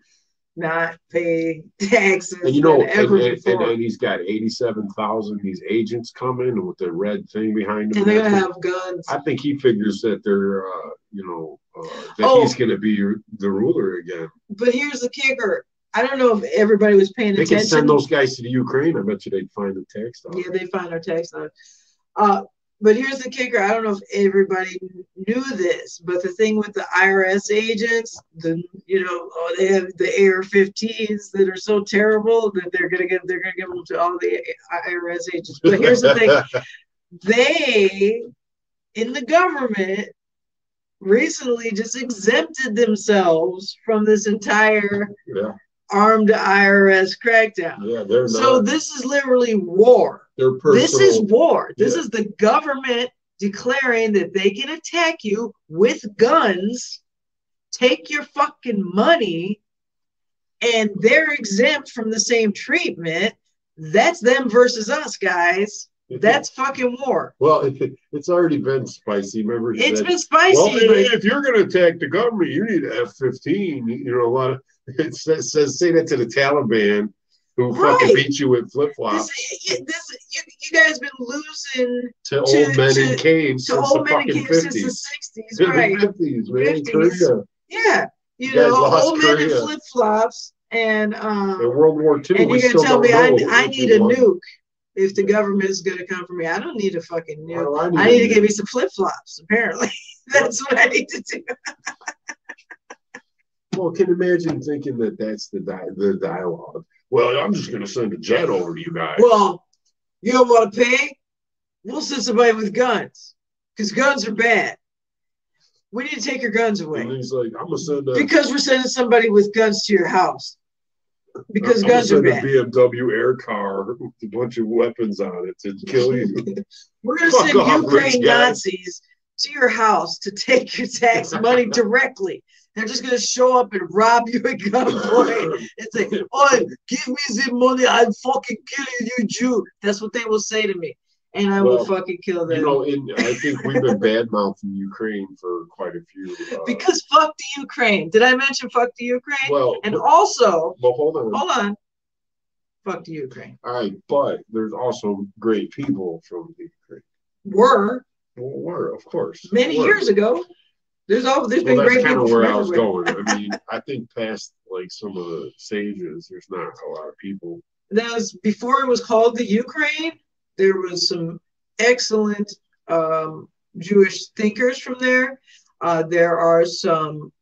Speaker 2: not pay taxes
Speaker 1: and you know, and, and, and, and he's got 87,000 these agents coming with the red thing behind him.
Speaker 2: And they're gonna have guns.
Speaker 1: I think he figures that they're, uh, you know, uh, that
Speaker 2: Oh.
Speaker 1: he's going to be the ruler again.
Speaker 2: But here's the kicker: I don't know if everybody was paying attention
Speaker 1: They can send those guys to the Ukraine. I bet you they'd find the tax dollars.
Speaker 2: Yeah, they find our tax on. Uh, but here's the kicker: I don't know if everybody knew this, but the thing with the IRS agents, the you know, oh, they have the AR-15s that are so terrible that they're gonna give they're gonna give them to all the IRS agents. But here's the thing: they in the government recently just exempted themselves from this entire
Speaker 1: yeah,
Speaker 2: armed IRS crackdown.
Speaker 1: yeah, they're not.
Speaker 2: So this is literally war.
Speaker 1: they're personal.
Speaker 2: This is war. This
Speaker 1: Yeah.
Speaker 2: is the government declaring that they can attack you with guns, take your fucking money, and they're exempt from the same treatment. That's them versus us, guys. That's fucking war.
Speaker 1: well, it, it's already been spicy. Remember,
Speaker 2: It's
Speaker 1: said,
Speaker 2: been spicy.
Speaker 1: Well, if, if you're going to attack the government, you need F-15. You know, a lot of it says, says say that to the Taliban, who fucking beat you with flip flops
Speaker 2: this, this, you, you guys been losing
Speaker 1: to,
Speaker 2: to-
Speaker 1: old men
Speaker 2: to-
Speaker 1: in caves
Speaker 2: to
Speaker 1: since
Speaker 2: old
Speaker 1: the
Speaker 2: men and kids since
Speaker 1: fifties.
Speaker 2: the 60s, right?
Speaker 1: Fifties, man.
Speaker 2: 50s.
Speaker 1: Korea.
Speaker 2: Yeah. You,
Speaker 1: You
Speaker 2: know, old men in flip flops and um
Speaker 1: In World War II,
Speaker 2: and
Speaker 1: we
Speaker 2: you're gonna tell me I, I need a nuke if the government is gonna come for me. I don't need a fucking nuke.
Speaker 1: do
Speaker 2: I need to give me some flip flops. Apparently, that's what I need to do.
Speaker 1: Well, can you imagine thinking that that's the di- the dialogue? Well, I'm just going to send a jet over to you guys.
Speaker 2: Well, you don't want to pay? We'll send somebody with guns because guns are bad. We need to take your guns
Speaker 1: and
Speaker 2: away
Speaker 1: he's like, I'm to send a.
Speaker 2: because we're sending somebody with guns to your house. because
Speaker 1: I'm
Speaker 2: guns are bad.
Speaker 1: a BMW air car with a bunch of weapons on it to kill you.
Speaker 2: We're gonna
Speaker 1: Fuck
Speaker 2: send
Speaker 1: off,
Speaker 2: Ukraine. Nazis to your house to take your tax money directly. They're just gonna show up and rob you at gunpoint and say, "Oh, give me the money! I'm fucking killing you, Jew." That's what they will say to me, and I will fucking kill them.
Speaker 1: You know, in, I think we've been bad mouthing Ukraine for quite a few. Uh,
Speaker 2: because fuck the Ukraine. Did I mention fuck the Ukraine?
Speaker 1: well,
Speaker 2: and
Speaker 1: but,
Speaker 2: also,
Speaker 1: but hold on.
Speaker 2: hold on, fuck the Ukraine.
Speaker 1: All right, but there's also great people from the Ukraine.
Speaker 2: Were
Speaker 1: were of course
Speaker 2: many
Speaker 1: were.
Speaker 2: years ago. There's all there's
Speaker 1: Well,
Speaker 2: been
Speaker 1: that's
Speaker 2: great
Speaker 1: kind of where I was going. I mean, I think past like some of the sages, there's not a lot of people.
Speaker 2: that was before it was called the Ukraine. There was some excellent um, Jewish thinkers from there. Uh, there are some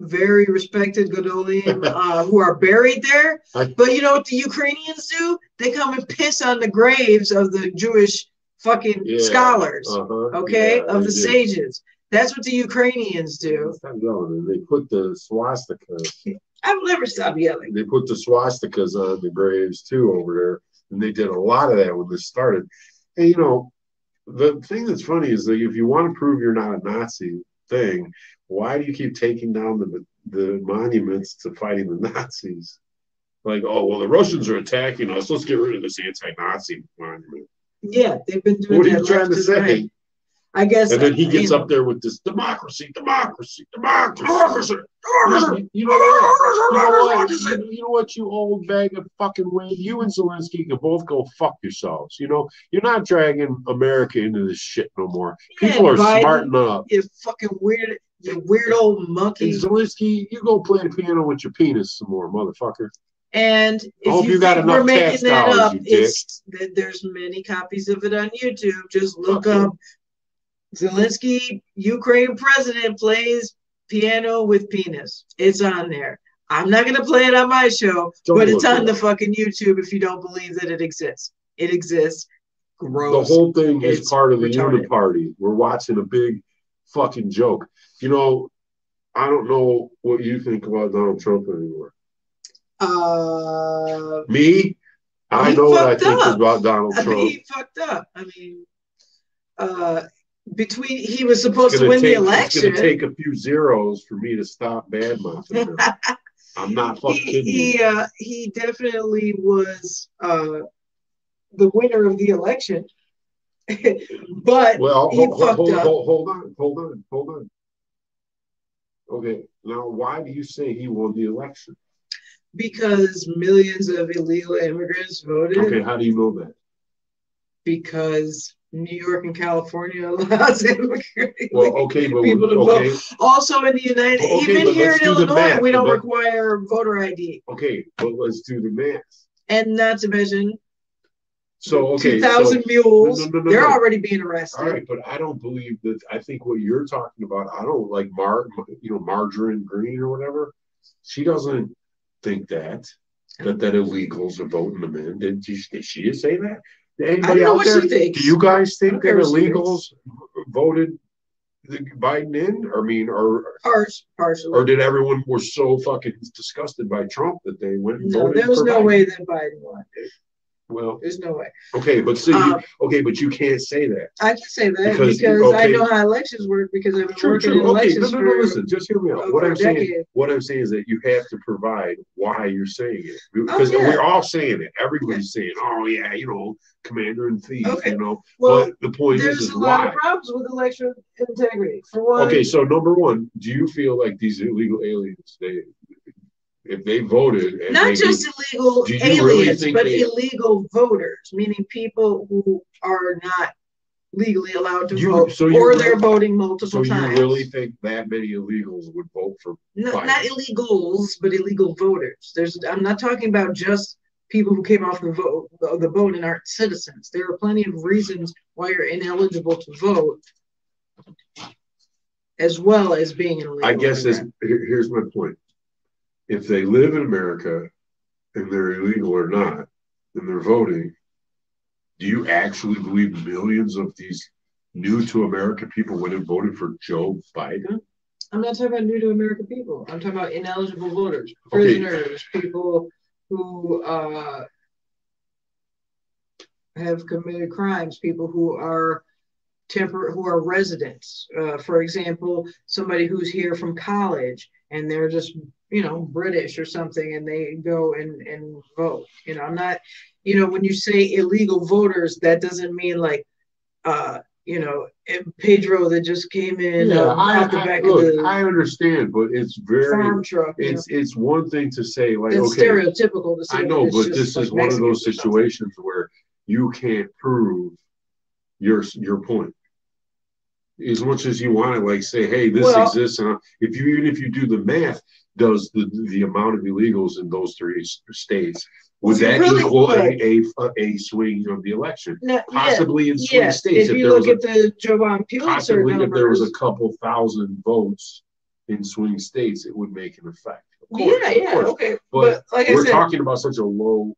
Speaker 2: very respected Godolim uh, who are buried there. But you know what the Ukrainians do? They come and piss on the graves of the Jewish fucking
Speaker 1: Yeah.
Speaker 2: scholars,
Speaker 1: Uh-huh.
Speaker 2: okay,
Speaker 1: Yeah,
Speaker 2: of the sages. That's what the Ukrainians do.
Speaker 1: Stop yelling. They put the swastika.
Speaker 2: I will never stop yelling.
Speaker 1: They put the swastikas on the graves too over there, and they did a lot of that when this started. And you know, the thing that's funny is that if you want to prove you're not a Nazi thing, why do you keep taking down the the monuments to fighting the Nazis? Like, oh well, the Russians are attacking us. Let's get rid of this anti-Nazi monument.
Speaker 2: Yeah, they've been doing
Speaker 1: What are you trying to say?
Speaker 2: right. I guess.
Speaker 1: And then he gets up there with this democracy, democracy, democracy. You, you know what? You know what? You, you know what? You old bag of fucking weed. You and Zelensky can both go fuck yourselves. You know, you're not dragging America into this shit no more. People
Speaker 2: Yeah,
Speaker 1: are
Speaker 2: Biden.
Speaker 1: smarting up.
Speaker 2: you fucking weird, you weird old
Speaker 1: And
Speaker 2: monkey.
Speaker 1: Zelensky, you go play the piano with your penis some more, motherfucker.
Speaker 2: And if
Speaker 1: hope
Speaker 2: you,
Speaker 1: you got
Speaker 2: think
Speaker 1: enough
Speaker 2: we're making that up, it's there's many copies of it on YouTube. Just look up Zelensky, Ukraine president plays piano with penis. It's on there. I'm not gonna play it on my show,
Speaker 1: Don't
Speaker 2: but it's on
Speaker 1: it
Speaker 2: the fucking YouTube if you don't believe that it exists. It exists.
Speaker 1: The whole thing is
Speaker 2: It's
Speaker 1: part of the
Speaker 2: retarded.
Speaker 1: uniparty. We're watching a big fucking joke. You know, I don't know what you think about Donald Trump anymore.
Speaker 2: uh,
Speaker 1: Me, I know what I
Speaker 2: fucked
Speaker 1: think
Speaker 2: up.
Speaker 1: about Donald
Speaker 2: I
Speaker 1: Trump.
Speaker 2: mean, he fucked up. I mean, uh, between he was supposed to win
Speaker 1: take,
Speaker 2: the
Speaker 1: It's
Speaker 2: election.
Speaker 1: gonna take a few zeros for me to stop bad mouthing. I'm not fucking
Speaker 2: he
Speaker 1: kidding
Speaker 2: he, uh, he definitely was uh, the winner of the election, but
Speaker 1: Well,
Speaker 2: he
Speaker 1: hold,
Speaker 2: fucked
Speaker 1: hold,
Speaker 2: up.
Speaker 1: hold, hold on, hold on, hold on. Okay, now why do you say he won the election?
Speaker 2: because millions of illegal immigrants voted,
Speaker 1: Okay, how do you know that?
Speaker 2: because New York and California allows immigrants.
Speaker 1: Well, okay, but
Speaker 2: People to
Speaker 1: okay,
Speaker 2: Also in the United,
Speaker 1: Okay,
Speaker 2: even here in Illinois,
Speaker 1: math.
Speaker 2: we don't
Speaker 1: But-
Speaker 2: require voter ID.
Speaker 1: okay, but let's do the math.
Speaker 2: And not to mention,
Speaker 1: So okay,
Speaker 2: two thousand
Speaker 1: so,
Speaker 2: mules,
Speaker 1: No, no, no,
Speaker 2: they're already being arrested.
Speaker 1: all right, but I don't believe that. I think what you're talking about, I don't like Mar, you know, Margarine Green or whatever. She doesn't think that that that illegals are voting them in. Did she, did she just say that? Did Anybody out there? Do you guys think that
Speaker 2: care what she
Speaker 1: illegals voted the Biden in? I mean, or
Speaker 2: Partially, partially.
Speaker 1: or did everyone were so fucking disgusted by Trump that they went and
Speaker 2: no,
Speaker 1: voted
Speaker 2: there was no
Speaker 1: Biden?
Speaker 2: way that Biden won.
Speaker 1: Well,
Speaker 2: There's no way.
Speaker 1: okay, but see,
Speaker 2: Um,
Speaker 1: okay, but you can't say that.
Speaker 2: I can say that
Speaker 1: Because-
Speaker 2: because, I know how elections work because I've been
Speaker 1: True,
Speaker 2: working
Speaker 1: true.
Speaker 2: in
Speaker 1: Okay,
Speaker 2: elections
Speaker 1: no, no,
Speaker 2: for
Speaker 1: listen, just hear me out. What I'm saying,
Speaker 2: decade.
Speaker 1: what I'm saying is that you have to provide why you're saying it because
Speaker 2: Oh, yeah.
Speaker 1: we're all saying it. Everybody's saying, "Oh yeah, you know, commander and thief,"
Speaker 2: Okay.
Speaker 1: you know.
Speaker 2: Well,
Speaker 1: but the point is,
Speaker 2: there's
Speaker 1: is
Speaker 2: a lot
Speaker 1: why.
Speaker 2: of problems with election integrity. For one,
Speaker 1: Okay, so number one, do you feel like these illegal aliens, they, if they voted, and
Speaker 2: not
Speaker 1: they
Speaker 2: just illegal
Speaker 1: do you really
Speaker 2: aliens, but
Speaker 1: they-
Speaker 2: illegal voters, meaning people who are not legally allowed to
Speaker 1: You-
Speaker 2: vote,
Speaker 1: so
Speaker 2: or they're voting multiple
Speaker 1: so
Speaker 2: multiple
Speaker 1: you
Speaker 2: times.
Speaker 1: really think that many illegals would vote for?
Speaker 2: No, not illegals, but illegal voters. There's I'm not talking about just people who came off the vote the boat and aren't citizens. There are plenty of reasons why you're ineligible to vote, as well as being an illegal.
Speaker 1: I guess this, here's my point. If they live in America and they're illegal or not, and they're voting, do you actually believe millions of these new to America people would have voted for Joe Biden?
Speaker 2: I'm not talking about new to American people. I'm talking about ineligible voters,
Speaker 1: Okay.
Speaker 2: prisoners, people who uh, have committed crimes, people who are tempor- who are residents. Uh, for example, somebody who's here from college and they're just you know British or something, and they go and and vote. You know, I'm not. You know, when you say illegal voters, that doesn't mean like. Uh, you know, Pedro that just came in
Speaker 1: Yeah,
Speaker 2: uh,
Speaker 1: I, I,
Speaker 2: back
Speaker 1: look,
Speaker 2: of the
Speaker 1: I understand, but it's very
Speaker 2: farm truck. you know.
Speaker 1: it's it's one thing to say like
Speaker 2: It's
Speaker 1: okay
Speaker 2: stereotypical to say
Speaker 1: I know, but this
Speaker 2: like
Speaker 1: is one of those
Speaker 2: Mexicans or something.
Speaker 1: situations where you can't prove your your point. As much as you want to like say, hey, this
Speaker 2: Well-
Speaker 1: exists, and if you even if you do the math, does the the amount of illegals in those three states would that
Speaker 2: really
Speaker 1: equal a, a a swing of the election?
Speaker 2: No, yeah,
Speaker 1: Possibly in swing
Speaker 2: yes.
Speaker 1: states,
Speaker 2: If you look
Speaker 1: was a,
Speaker 2: at the Jovan Pulitzer
Speaker 1: possibly if there was a couple thousand votes in swing states, it would make an effect. Course,
Speaker 2: yeah, yeah, okay.
Speaker 1: But
Speaker 2: But, like I
Speaker 1: we're
Speaker 2: said,
Speaker 1: talking about such a low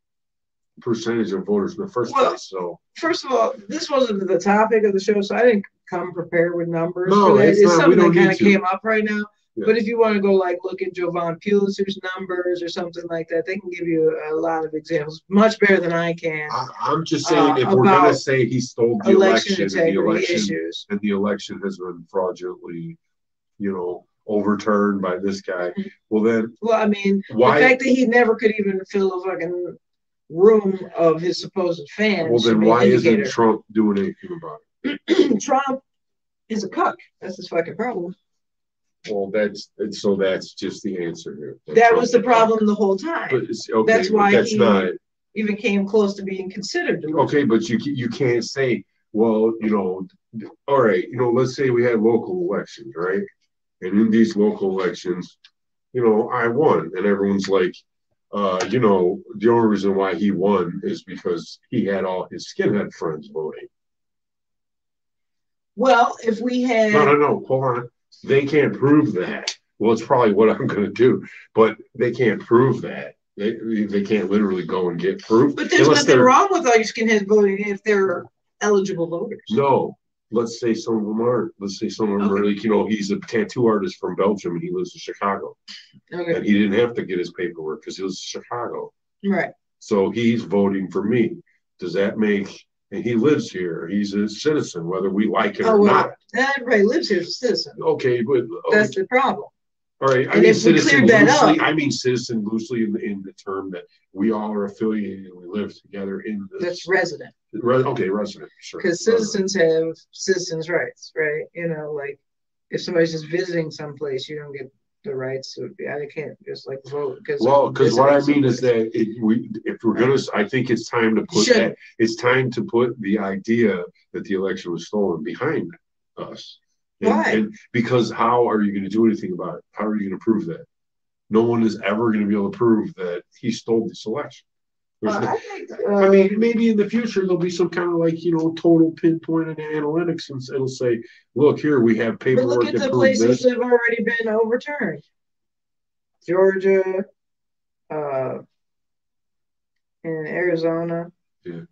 Speaker 1: percentage of voters in the first
Speaker 2: Well,
Speaker 1: place. So
Speaker 2: first of all, this wasn't the topic of the show, so I didn't come prepared with numbers.
Speaker 1: No,
Speaker 2: for
Speaker 1: it's
Speaker 2: It's,
Speaker 1: not.
Speaker 2: Something that kind of
Speaker 1: to.
Speaker 2: came up right now.
Speaker 1: Yeah.
Speaker 2: But if you want to go like look at Jovan Pulitzer's numbers or something like that, they can give you a lot of examples, much better than I can.
Speaker 1: I, I'm just saying,
Speaker 2: Uh,
Speaker 1: if we're gonna say he stole the
Speaker 2: election
Speaker 1: election, and the election
Speaker 2: issues.
Speaker 1: and the election has been fraudulently, you know, overturned by this guy,
Speaker 2: Mm-hmm.
Speaker 1: well then
Speaker 2: Well, I mean,
Speaker 1: why?
Speaker 2: the fact that he never could even fill a fucking room of his supposed fans.
Speaker 1: well then why isn't. Trump doing anything about it?
Speaker 2: Trump is a cuck. That's his fucking problem.
Speaker 1: Well, that's and so that's just the answer here.
Speaker 2: That was the problem the whole time.
Speaker 1: Okay,
Speaker 2: That's why
Speaker 1: that's
Speaker 2: he-
Speaker 1: not
Speaker 2: Even came close to being considered. to
Speaker 1: okay. But you you can't say, well, you know, all right, you know, let's say we had local elections, right? And in these local elections, you know, I won, and everyone's like, uh, you know, the only reason why he won is because he had all his skinhead friends voting.
Speaker 2: Well, if we had
Speaker 1: No, no, no, hold on. They can't prove that. Well, it's probably what I'm going to do, but they can't prove that. They they can't literally go and get proof.
Speaker 2: But there's nothing wrong with all your skinheads voting if they're eligible voters.
Speaker 1: No, let's say some of them aren't. Let's say some of them are like, you know, he's a tattoo artist from Belgium and he lives in Chicago.
Speaker 2: Okay.
Speaker 1: And he didn't have to get his paperwork because he lives in Chicago.
Speaker 2: Right.
Speaker 1: So he's voting for me. Does that make, he lives here, he's a citizen, whether we like it
Speaker 2: Oh
Speaker 1: or
Speaker 2: well,
Speaker 1: not.
Speaker 2: not everybody lives here as a citizen.
Speaker 1: Okay, but, uh,
Speaker 2: That's the problem.
Speaker 1: all right, I
Speaker 2: and
Speaker 1: mean citizen loosely,
Speaker 2: up-
Speaker 1: I mean citizen loosely in the, in the term that we all are affiliated and we live together in this.
Speaker 2: That's resident.
Speaker 1: Re- Okay, resident, sure.
Speaker 2: Because
Speaker 1: Resident.
Speaker 2: citizens have citizens' rights, right? You know, like if somebody's just visiting someplace, you don't get the rights to be. I can't just like vote because.
Speaker 1: Well, because what I mean is that it, we, if we're gonna, I think it's time to put
Speaker 2: Should-
Speaker 1: that, it's time to put the idea that the election was stolen behind us. And-
Speaker 2: Why?
Speaker 1: And because how are you gonna do anything about it? How are you gonna prove that? No one is ever gonna be able to prove that he stole this election.
Speaker 2: Uh,
Speaker 1: no-
Speaker 2: I, think,
Speaker 1: I
Speaker 2: uh,
Speaker 1: mean, maybe in the future there'll be some kind of like you know total pinpoint and analytics, and it'll say, "Look here, we have
Speaker 2: but look
Speaker 1: paperwork
Speaker 2: at the places
Speaker 1: this."
Speaker 2: that have already been overturned: Georgia, uh, and Arizona.
Speaker 1: Yeah.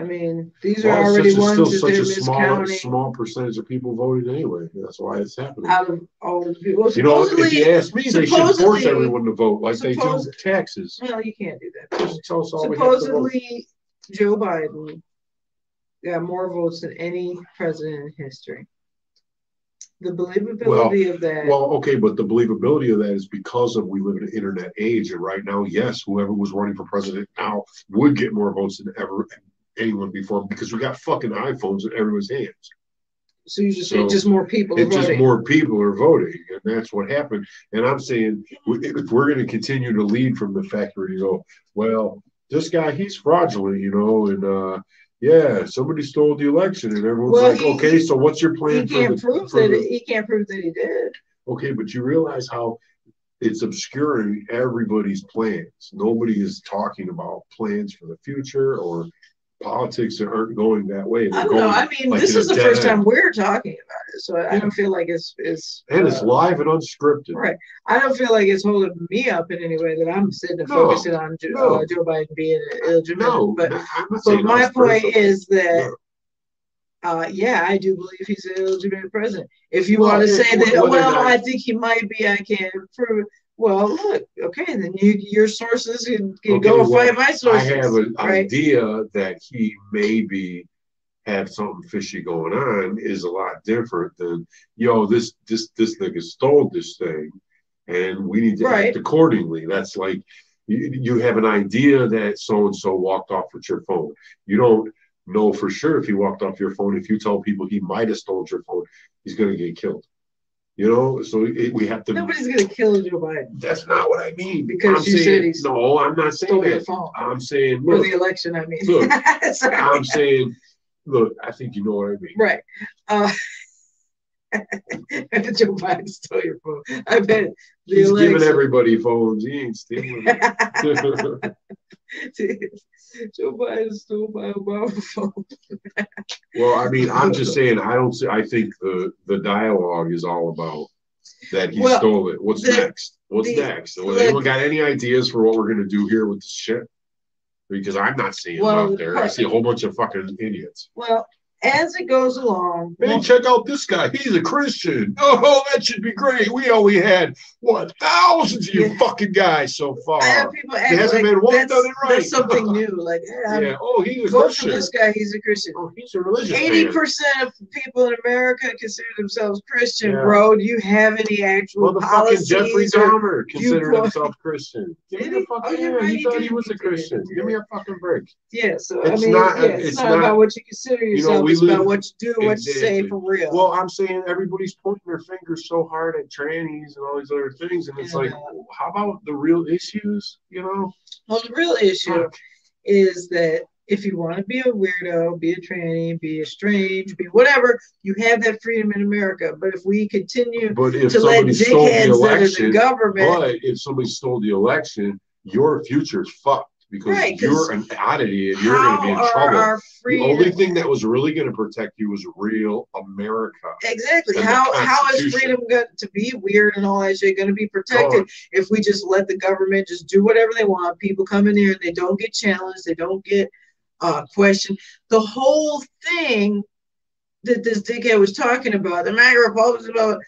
Speaker 2: I mean, these are
Speaker 1: Well, it's
Speaker 2: already
Speaker 1: such a-
Speaker 2: ones
Speaker 1: still
Speaker 2: that
Speaker 1: such
Speaker 2: they're
Speaker 1: a small,
Speaker 2: miscounting
Speaker 1: small percentage of people voted anyway. That's why it's happening.
Speaker 2: out of all the people. Well,
Speaker 1: You know, if you ask me, they should force everyone to vote like they do taxes.
Speaker 2: well, you can't do that.
Speaker 1: Just tell us all we have to vote.
Speaker 2: Supposedly, Joe Biden got more votes than any president in history. The believability of that.
Speaker 1: Well, okay, but the believability of that is because of we live in an internet age, and right now, yes, whoever was running for president now would get more votes than ever anyone before because we got fucking iPhones in everyone's hands.
Speaker 2: so you just
Speaker 1: so
Speaker 2: just more people
Speaker 1: It's just more people are voting, and that's what happened. And I'm saying if we're going to continue to lead from the fact where you go, well, this guy he's fraudulent, you know, and uh, yeah, somebody stole the election, and everyone's
Speaker 2: Well,
Speaker 1: like,
Speaker 2: he-
Speaker 1: okay, so what's your
Speaker 2: he
Speaker 1: plan for
Speaker 2: can't
Speaker 1: the,
Speaker 2: prove that
Speaker 1: the-
Speaker 2: he can't prove that he did.
Speaker 1: Okay, but you realize how it's obscuring everybody's plans. Nobody is talking about plans for the future or politics aren't going that way. They're
Speaker 2: I don't know. I mean,
Speaker 1: like
Speaker 2: this is the first
Speaker 1: end.
Speaker 2: time we're talking about it, so I
Speaker 1: Yeah.
Speaker 2: don't feel like it's it's.
Speaker 1: and it's
Speaker 2: uh,
Speaker 1: live and unscripted.
Speaker 2: Right. I don't feel like it's holding me up in any way that I'm sitting and
Speaker 1: No,
Speaker 2: focusing on Joe,
Speaker 1: no.
Speaker 2: uh, Joe Biden being illegitimate.
Speaker 1: No,
Speaker 2: but but my point is that uh, yeah, I do believe he's an illegitimate president. If you
Speaker 1: Well,
Speaker 2: want to say that, well, I think he might be, I can't prove it. Well, look, okay, then you your sources can, can
Speaker 1: Okay,
Speaker 2: go and
Speaker 1: well,
Speaker 2: find my sources.
Speaker 1: I have an
Speaker 2: right?
Speaker 1: idea that he maybe had something fishy going on is a lot different than yo, this this this nigga stole this thing and we need to
Speaker 2: Right.
Speaker 1: act accordingly. That's like you, you have an idea that so and so walked off with your phone. You don't know for sure if he walked off your phone. If you tell people he might have stole your phone, he's gonna get killed. You know, so it, we have to.
Speaker 2: Nobody's gonna kill Joe Biden.
Speaker 1: That's not what I mean.
Speaker 2: Because
Speaker 1: I'm
Speaker 2: you said
Speaker 1: saying,
Speaker 2: he's
Speaker 1: no, I'm not saying
Speaker 2: Stole your
Speaker 1: that.
Speaker 2: phone
Speaker 1: I'm saying
Speaker 2: for the election. I mean,
Speaker 1: Look. I'm saying, look, I think you know what I mean.
Speaker 2: right. Uh, Joe Biden stole your phone. I bet the
Speaker 1: He's giving everybody phones. He ain't stealing. it.
Speaker 2: Joe Biden stole my Obama phone.
Speaker 1: well, I mean, I'm just saying. I don't. See, I think the the dialogue is all about that he
Speaker 2: Well,
Speaker 1: stole it. What's
Speaker 2: the-
Speaker 1: next? What's
Speaker 2: the-
Speaker 1: next? Well,
Speaker 2: the-
Speaker 1: anyone got any ideas for what we're gonna do here with this shit? Because I'm not seeing it out there. I see a whole bunch of fucking idiots.
Speaker 2: Well, as it goes along,
Speaker 1: Hey, check out this guy. He's a Christian. Oh, that should be great. We only had what thousands of you
Speaker 2: Yeah.
Speaker 1: fucking guys so far.
Speaker 2: I have people
Speaker 1: hasn't
Speaker 2: like
Speaker 1: been one
Speaker 2: that's,
Speaker 1: done it right.
Speaker 2: that's something new. Like, I'm-
Speaker 1: Yeah. Oh, he's a Christian.
Speaker 2: this guy. He's a Christian.
Speaker 1: Oh, he's a religious
Speaker 2: Eighty percent of people in America consider themselves Christian,
Speaker 1: Yeah.
Speaker 2: bro. Do you have any actual
Speaker 1: Well, the fucking Jeffrey Dahmer considered himself Christian. Give me
Speaker 2: Did
Speaker 1: the oh,
Speaker 2: he?
Speaker 1: fucking
Speaker 2: Oh,
Speaker 1: yeah,
Speaker 2: right,
Speaker 1: he
Speaker 2: he
Speaker 1: thought he was a Christian. Give me a fucking break.
Speaker 2: Yeah, so
Speaker 1: It's
Speaker 2: I mean,
Speaker 1: not-
Speaker 2: yeah, it's,
Speaker 1: it's
Speaker 2: not,
Speaker 1: not-
Speaker 2: about what you consider
Speaker 1: You know, we
Speaker 2: about what you do, what you say for real.
Speaker 1: Well, I'm saying everybody's pointing their fingers so hard at trannies and all these other things, and it's
Speaker 2: Yeah.
Speaker 1: like, how about the real issues? You know?
Speaker 2: Well, the real issue is that if you want to be a weirdo, be a tranny, be a strange, be whatever, you have that freedom in America. But if we continue
Speaker 1: But if
Speaker 2: to let
Speaker 1: somebody stole the
Speaker 2: dickheads that are the
Speaker 1: election,
Speaker 2: government,
Speaker 1: but if somebody stole the election, your future's fucked because
Speaker 2: Right,
Speaker 1: you're an oddity and you're going to be in trouble. The only thing that was really going to protect you was real America.
Speaker 2: Exactly. How how is freedom going to be weird and all that shit going to be protected if we just let the government just do whatever they want? People come in here and they don't get challenged, they don't get uh, questioned. The whole thing that this dickhead was talking about, the MAGA Republicans about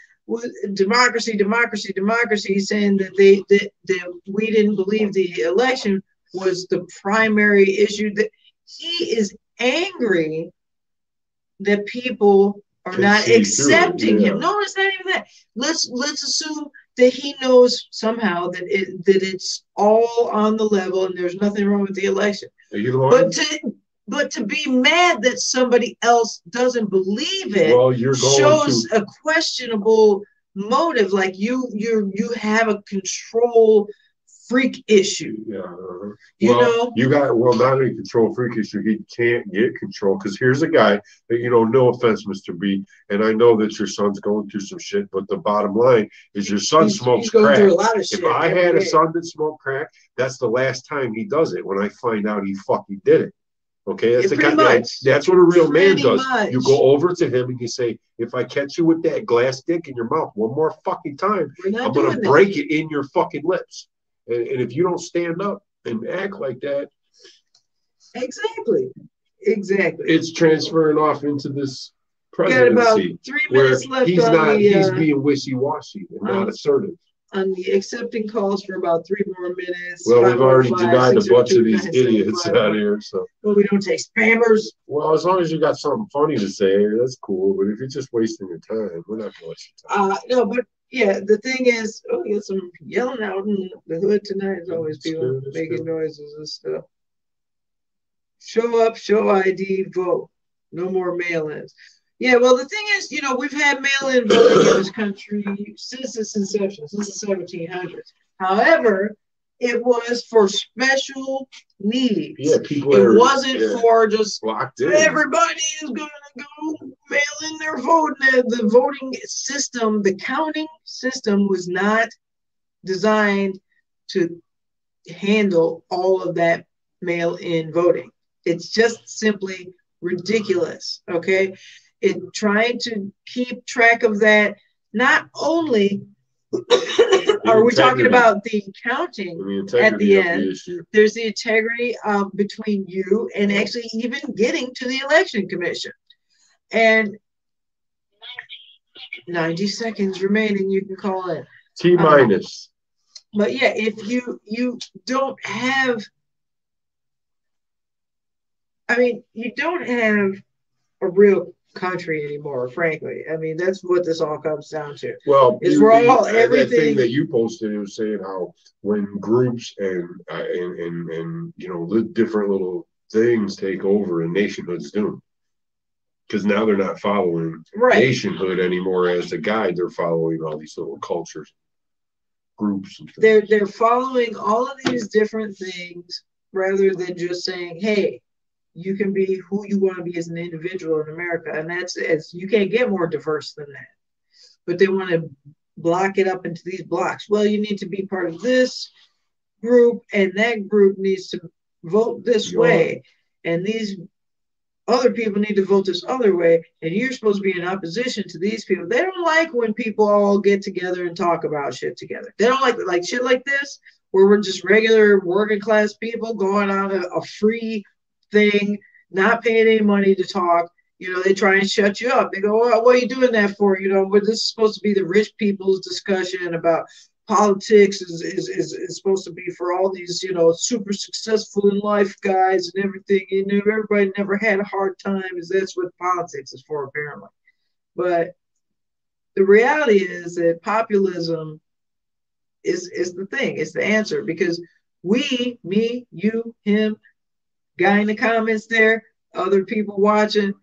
Speaker 2: democracy, democracy, democracy, saying that they that, that we didn't believe the election was the primary issue. That he is angry that people are not
Speaker 1: see through it,
Speaker 2: accepting
Speaker 1: yeah.
Speaker 2: him. No, it's not even that. Let's let's assume that he knows somehow that it that it's all on the level and there's nothing wrong with the election.
Speaker 1: Are you the one?
Speaker 2: But to but to be mad that somebody else doesn't believe it
Speaker 1: well,
Speaker 2: shows
Speaker 1: to.
Speaker 2: a questionable motive. Like you you you have a control freak issue.
Speaker 1: Yeah. uh-huh.
Speaker 2: You
Speaker 1: well,
Speaker 2: know?
Speaker 1: you got well, not only control freak issue, he can't get control because here's a guy that you know. No offense, Mister B, and I know that your son's going through some shit, but the bottom line is your son
Speaker 2: He's-
Speaker 1: smokes
Speaker 2: he's
Speaker 1: crack.
Speaker 2: through a lot of shit
Speaker 1: If I had a son that smoked crack, that's the last time he does it. When I find out he fucking did it. Okay, that's
Speaker 2: Yeah,
Speaker 1: the kind that- that's what a real man does.
Speaker 2: much.
Speaker 1: You go over to him and you say, "If I catch you with that glass dick in your mouth one more fucking time, I'm gonna break it in your fucking lips." And, and if you don't stand up and act like that,
Speaker 2: Exactly. Exactly.
Speaker 1: it's transferring off into this
Speaker 2: We got about three minutes left
Speaker 1: he's
Speaker 2: on
Speaker 1: not
Speaker 2: the
Speaker 1: he's
Speaker 2: uh,
Speaker 1: being wishy-washy and not assertive.
Speaker 2: on the accepting calls for about three more minutes.
Speaker 1: Well, we've already
Speaker 2: 515,
Speaker 1: denied a bunch of these idiots
Speaker 2: 975.
Speaker 1: out here, so
Speaker 2: Well, we don't take spammers.
Speaker 1: well, as long as you got something funny to say, that's cool. But if you're just wasting your time, we're not gonna waste your time.
Speaker 2: Uh, no, but yeah, the thing is, oh, you got some yelling out in the hood tonight. There's always
Speaker 1: It's
Speaker 2: people
Speaker 1: good,
Speaker 2: making
Speaker 1: good.
Speaker 2: noises and stuff. Show up, show ID, vote. No more mail-ins. Yeah, well, the thing is, you know, we've had mail-in voting in this country since its inception, since the 1700s. However, it was for special needs.
Speaker 1: Yeah, people
Speaker 2: it
Speaker 1: are
Speaker 2: wasn't
Speaker 1: yeah,
Speaker 2: for just
Speaker 1: locked in.
Speaker 2: Everybody is going to go mail in their vote. The, the voting system, the counting system was not designed to handle all of that mail in voting. It's just simply ridiculous. Okay. It trying to keep track of that. Not only are we talking about the counting,
Speaker 1: the integrity
Speaker 2: the end,
Speaker 1: the
Speaker 2: there's the integrity um, between you and actually even getting to the election commission. And 90 seconds remaining, you can call it.
Speaker 1: T minus.
Speaker 2: but yeah, if you you don't have, I mean, you don't have a real country anymore. Frankly, I mean, that's what this all comes down to.
Speaker 1: Well,
Speaker 2: Is we're all- everything-
Speaker 1: thing that you posted, it was saying how when groups and uh, and, and and you know the different little things take over, and nationhood's doomed. Because now they're not following
Speaker 2: Right.
Speaker 1: nationhood anymore as the guide; they're following all these little cultures, groups. And.
Speaker 2: They're they're following all of these different things rather than just saying, "Hey, you can be who you want to be as an individual in America," and that's as you can't get more diverse than that. But they want to block it up into these blocks. Well, you need to be part of this group, and that group needs to vote this
Speaker 1: Yeah.
Speaker 2: way, and these other people need to vote this other way, and you're supposed to be in opposition to these people. They don't like when people all get together and talk about shit together. They don't like like shit like this, where we're just regular working class people going on a, a free thing, not paying any money to talk. You know, they try and shut you up. They go, well, what are you doing that for? You know, this is supposed to be the rich people's discussion about politics is, is, is, is supposed to be for all these, you know, super successful in life guys and everything. You know, everybody never had a hard time, is that's what politics is for, apparently. But the reality is that populism is is the thing, it's the answer because we, me, you, him, guy in the comments there, other people watching,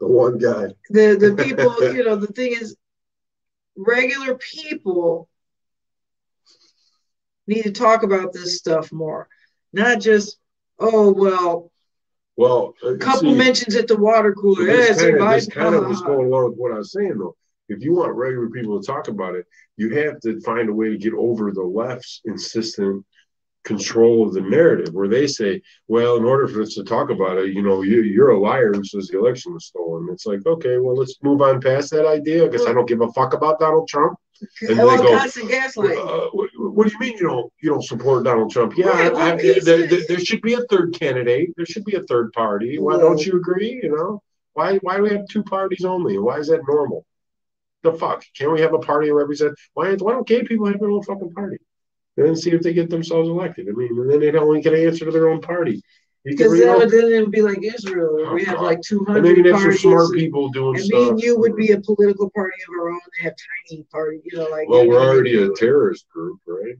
Speaker 1: the one guy.
Speaker 2: the the people, you know, the thing is regular people need to talk about this stuff more. Not just, oh well,
Speaker 1: Well, a
Speaker 2: couple
Speaker 1: see,
Speaker 2: mentions at the water cooler. Yeah,
Speaker 1: kind, of, kind of
Speaker 2: uh,
Speaker 1: going along with what I was saying, though. If you want regular people to talk about it, you have to find a way to get over the left's insistent control of the narrative, where they say, "Well, in order for us to talk about it, you know, you, you're a liar who says the election was stolen." It's like, okay, well, let's move on past that idea because I don't give a fuck about Donald Trump. and
Speaker 2: well,
Speaker 1: they go. Uh, what, what do you mean you don't you don't support Donald Trump? Yeah,
Speaker 2: Right,
Speaker 1: I, I, there, there, there should be a third candidate. There should be a third party. Why
Speaker 2: Well-
Speaker 1: don't you agree? You know, why why do we have two parties only? Why is that normal? The fuck? Can't we have a party represent? Why why don't gay people have their own fucking party? And then see if they get themselves elected. I mean, and then they don't only get an answer to their own party.
Speaker 2: Because then, then it would be like Israel, where we have like 200
Speaker 1: and then
Speaker 2: hundred
Speaker 1: you'd have some
Speaker 2: parties.
Speaker 1: smart people doing
Speaker 2: And
Speaker 1: stuff.
Speaker 2: me and you would be a political party of our own. They have tiny party, you know, like
Speaker 1: well, we're already a terrorist group, right?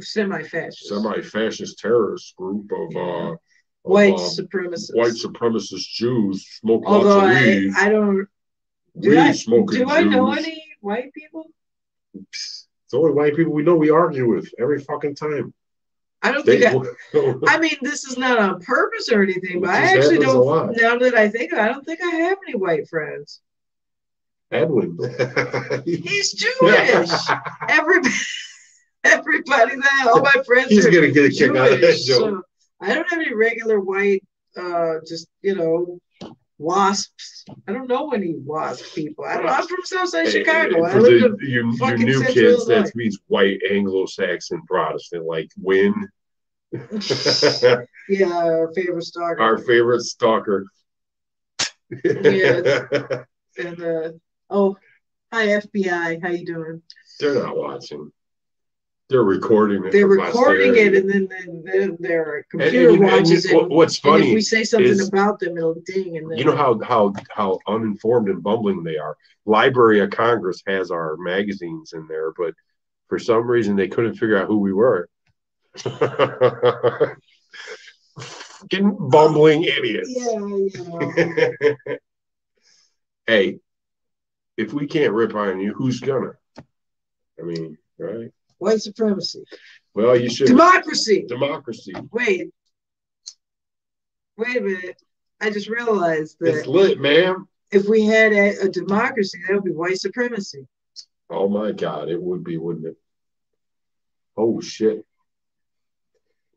Speaker 2: semi-fascist,
Speaker 1: Semi-fascist terrorist group of uh, of,
Speaker 2: white
Speaker 1: uh,
Speaker 2: supremacists.
Speaker 1: white supremacist Jews smoke
Speaker 2: Although
Speaker 1: lots of
Speaker 2: I,
Speaker 1: weed.
Speaker 2: I don't. Do I, do I know any white people?
Speaker 1: It's the only white people we know we argue with every fucking time.
Speaker 2: I don't
Speaker 1: They,
Speaker 2: think. I, I mean, this is not on purpose or anything, but I actually don't. Now that I think, I don't think I have any white friends.
Speaker 1: Edwin.
Speaker 2: He's Jewish. Everybody, everybody that all my friends
Speaker 1: He's
Speaker 2: are
Speaker 1: gonna get a kick out of that
Speaker 2: Jewish,
Speaker 1: joke.
Speaker 2: so I don't have any regular white, uh, just you know, wasps. I don't know any wasp people. I don't, I'm from Southside Chicago. I
Speaker 1: For
Speaker 2: live
Speaker 1: the,
Speaker 2: in
Speaker 1: you, you
Speaker 2: fucking
Speaker 1: new
Speaker 2: Central
Speaker 1: kids,
Speaker 2: Illinois.
Speaker 1: that means white Anglo-Saxon Protestant, like win.
Speaker 2: yeah, our favorite stalker.
Speaker 1: Our favorite stalker.
Speaker 2: Yes. and uh, oh, hi FBI, how you doing?
Speaker 1: They're not watching. They're recording it.
Speaker 2: They're recording it, and then, then, then their computer
Speaker 1: and- and
Speaker 2: watches
Speaker 1: what-
Speaker 2: it.
Speaker 1: What's
Speaker 2: And if we say something
Speaker 1: is-
Speaker 2: about them, it'll ding. And then
Speaker 1: you know how how how uninformed and bumbling they are. Library of Congress has our magazines in there, but for some reason they couldn't figure out who we were. Fucking bumbling idiots.
Speaker 2: Yeah, yeah.
Speaker 1: hey, if we can't rip on you, who's gonna? I mean, right?
Speaker 2: White supremacy,
Speaker 1: Well, you should
Speaker 2: democracy.
Speaker 1: democracy.
Speaker 2: Wait, wait a minute. I just realized that.
Speaker 1: It's lit, man.
Speaker 2: if we had a, a democracy, that would be white supremacy.
Speaker 1: Oh my God, it would be, wouldn't it? Oh shit.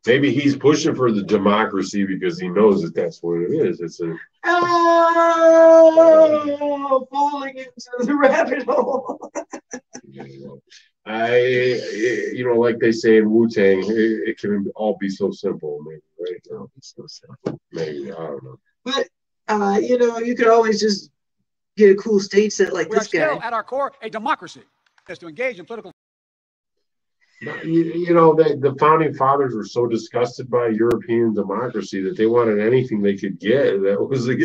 Speaker 1: Maybe he's pushing for the democracy because he knows that that's what it is. It's a
Speaker 2: Oh, falling into the rabbit hole.
Speaker 1: I, you know, like they say in Wu Tang, it, it can all be so simple, maybe, right?
Speaker 2: It'll be so simple.
Speaker 1: Maybe I don't know.
Speaker 2: But uh, you know, you could always just get a cool state set like
Speaker 5: We are
Speaker 2: this
Speaker 5: still,
Speaker 2: guy.
Speaker 5: at our core, a democracy. Is to engage in political
Speaker 1: You, you know, they, the founding fathers were so disgusted by European democracy that they wanted anything they could get. That was a,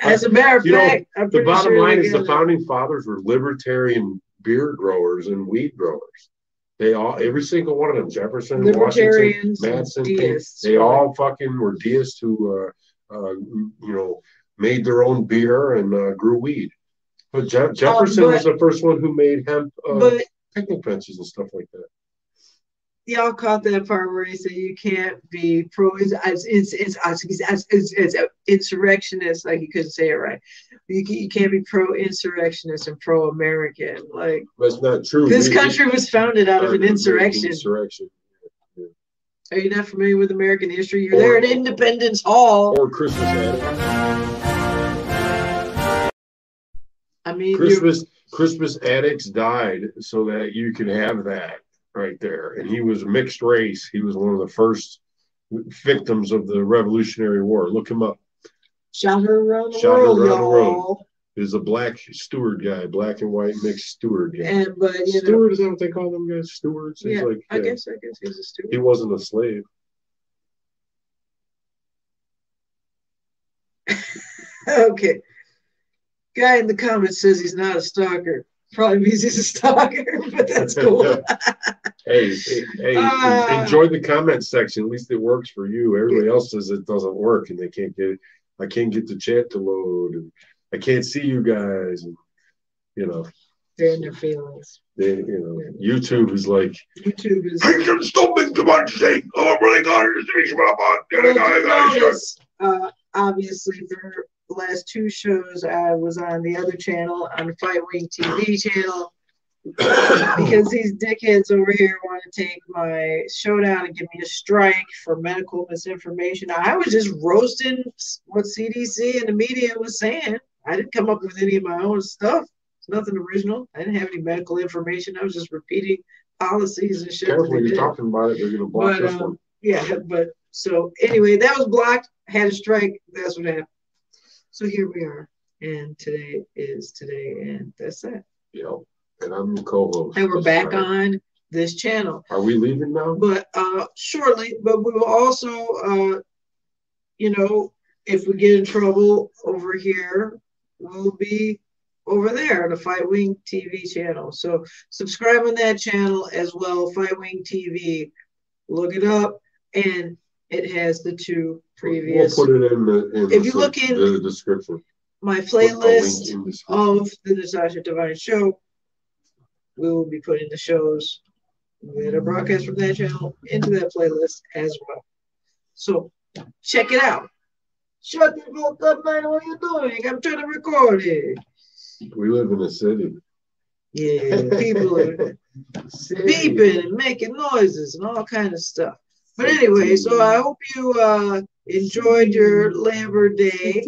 Speaker 2: As a matter of
Speaker 1: You know,
Speaker 2: fact, I'm
Speaker 1: the bottom
Speaker 2: sure
Speaker 1: line is the founding fathers were libertarian beer growers and weed growers. They all, every single one of them, Jefferson, Washington, Madison,
Speaker 2: deists.
Speaker 1: they all fucking were deists who, uh, uh, you know, made their own beer and uh, grew weed. But Je- Jefferson was the first one who made hemp uh,
Speaker 2: Um, But
Speaker 1: picnic fences and stuff like that.
Speaker 2: Y'all caught that part where he said you can't be pro it's it's it's it's, it's, it's, insurrectionist like you couldn't say it right you, can, you can't be pro insurrectionist and pro American like
Speaker 1: That's not true.
Speaker 2: this
Speaker 1: We-
Speaker 2: country was founded out of an insurrection
Speaker 1: Insurrection.
Speaker 2: are you not familiar with American history you're there at Independence Hall
Speaker 1: Or Crispus Attucks.
Speaker 2: I mean
Speaker 1: Christmas Crispus Attucks died so that you could have that right there. And he was mixed race. He was one of the first victims of the Revolutionary War. Look him up.
Speaker 2: shot her around the
Speaker 1: Shot
Speaker 2: world
Speaker 1: around the world. He's a black steward guy, black and white mixed steward guy.
Speaker 2: and but you know
Speaker 1: Steward is that what they call them guys? Stewards. He's
Speaker 2: yeah
Speaker 1: like
Speaker 2: I
Speaker 1: yeah.
Speaker 2: guess I guess he's a steward.
Speaker 1: he wasn't a slave.
Speaker 2: okay guy in the comments says he's not a stalker probably means he's a stalker but that's cool
Speaker 1: Hey, hey, hey,
Speaker 2: Ah.
Speaker 1: enjoy the comment section. At least it works for you. Everybody else says it doesn't work and they can't get I can't get the chat to load and I can't see you guys and you know,
Speaker 2: they're in their feelings
Speaker 1: they you know, YouTube is like
Speaker 2: YouTube is
Speaker 1: I can stop it too much thing. Oh really got it.
Speaker 2: Well, you notice, uh, obviously for the last two shows I was on the other channel on the Fight Wing TV channel because these dickheads over here want to take my showdown and give me a strike for medical misinformation. I was just roasting what CDC and the media was saying. I didn't come up with any of my own stuff. It's nothing original. I didn't have any medical information. I was just repeating policies and shit.
Speaker 1: Careful, you're
Speaker 2: did.
Speaker 1: talking about it, they're gonna block
Speaker 2: But,
Speaker 1: this
Speaker 2: um,
Speaker 1: one.
Speaker 2: Yeah, but so anyway, that was blocked. Had a strike. That's what happened. So here we are, and today is today, and that's that.
Speaker 1: You know, and I'm co-host.
Speaker 2: And we're back on this channel,
Speaker 1: Are we leaving now?
Speaker 2: but uh shortly. But we will also, uh, you know, if we get in trouble over here, we'll be over there on the Fight Wing TV channel. So subscribe on that channel as well, Fight Wing TV. Look it up, and it has the two previous.
Speaker 1: We'll put it in the in
Speaker 2: If
Speaker 1: the,
Speaker 2: you look in-
Speaker 1: the description.
Speaker 2: my
Speaker 1: Put a link
Speaker 2: playlist
Speaker 1: in
Speaker 2: of the Natasha Devine Show. We will be putting the shows that are broadcast from that channel into that playlist as well. So check it out. Shut the fuck up, man. What are you doing? I'm trying to record it.
Speaker 1: We live in a city.
Speaker 2: Yeah, people are beeping and making noises and all kind of stuff. But anyway, so I hope you uh, enjoyed your Labor Day.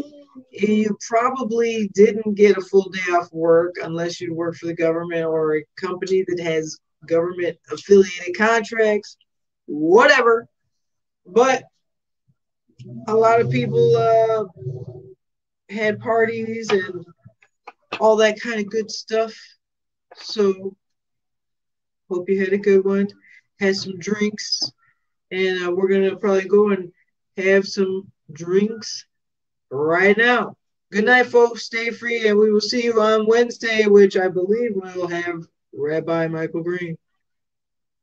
Speaker 2: You probably didn't get a full day off work unless you work for the government or a company that has government affiliated contracts, whatever. But a lot of people uh, had parties and all that kind of good stuff. So hope you had a good one. Had some drinks, and uh, we're gonna probably go and have some drinks right now. Good night, folks. Stay free, and we will see you on Wednesday, which I believe we'll have Rabbi Michael Green.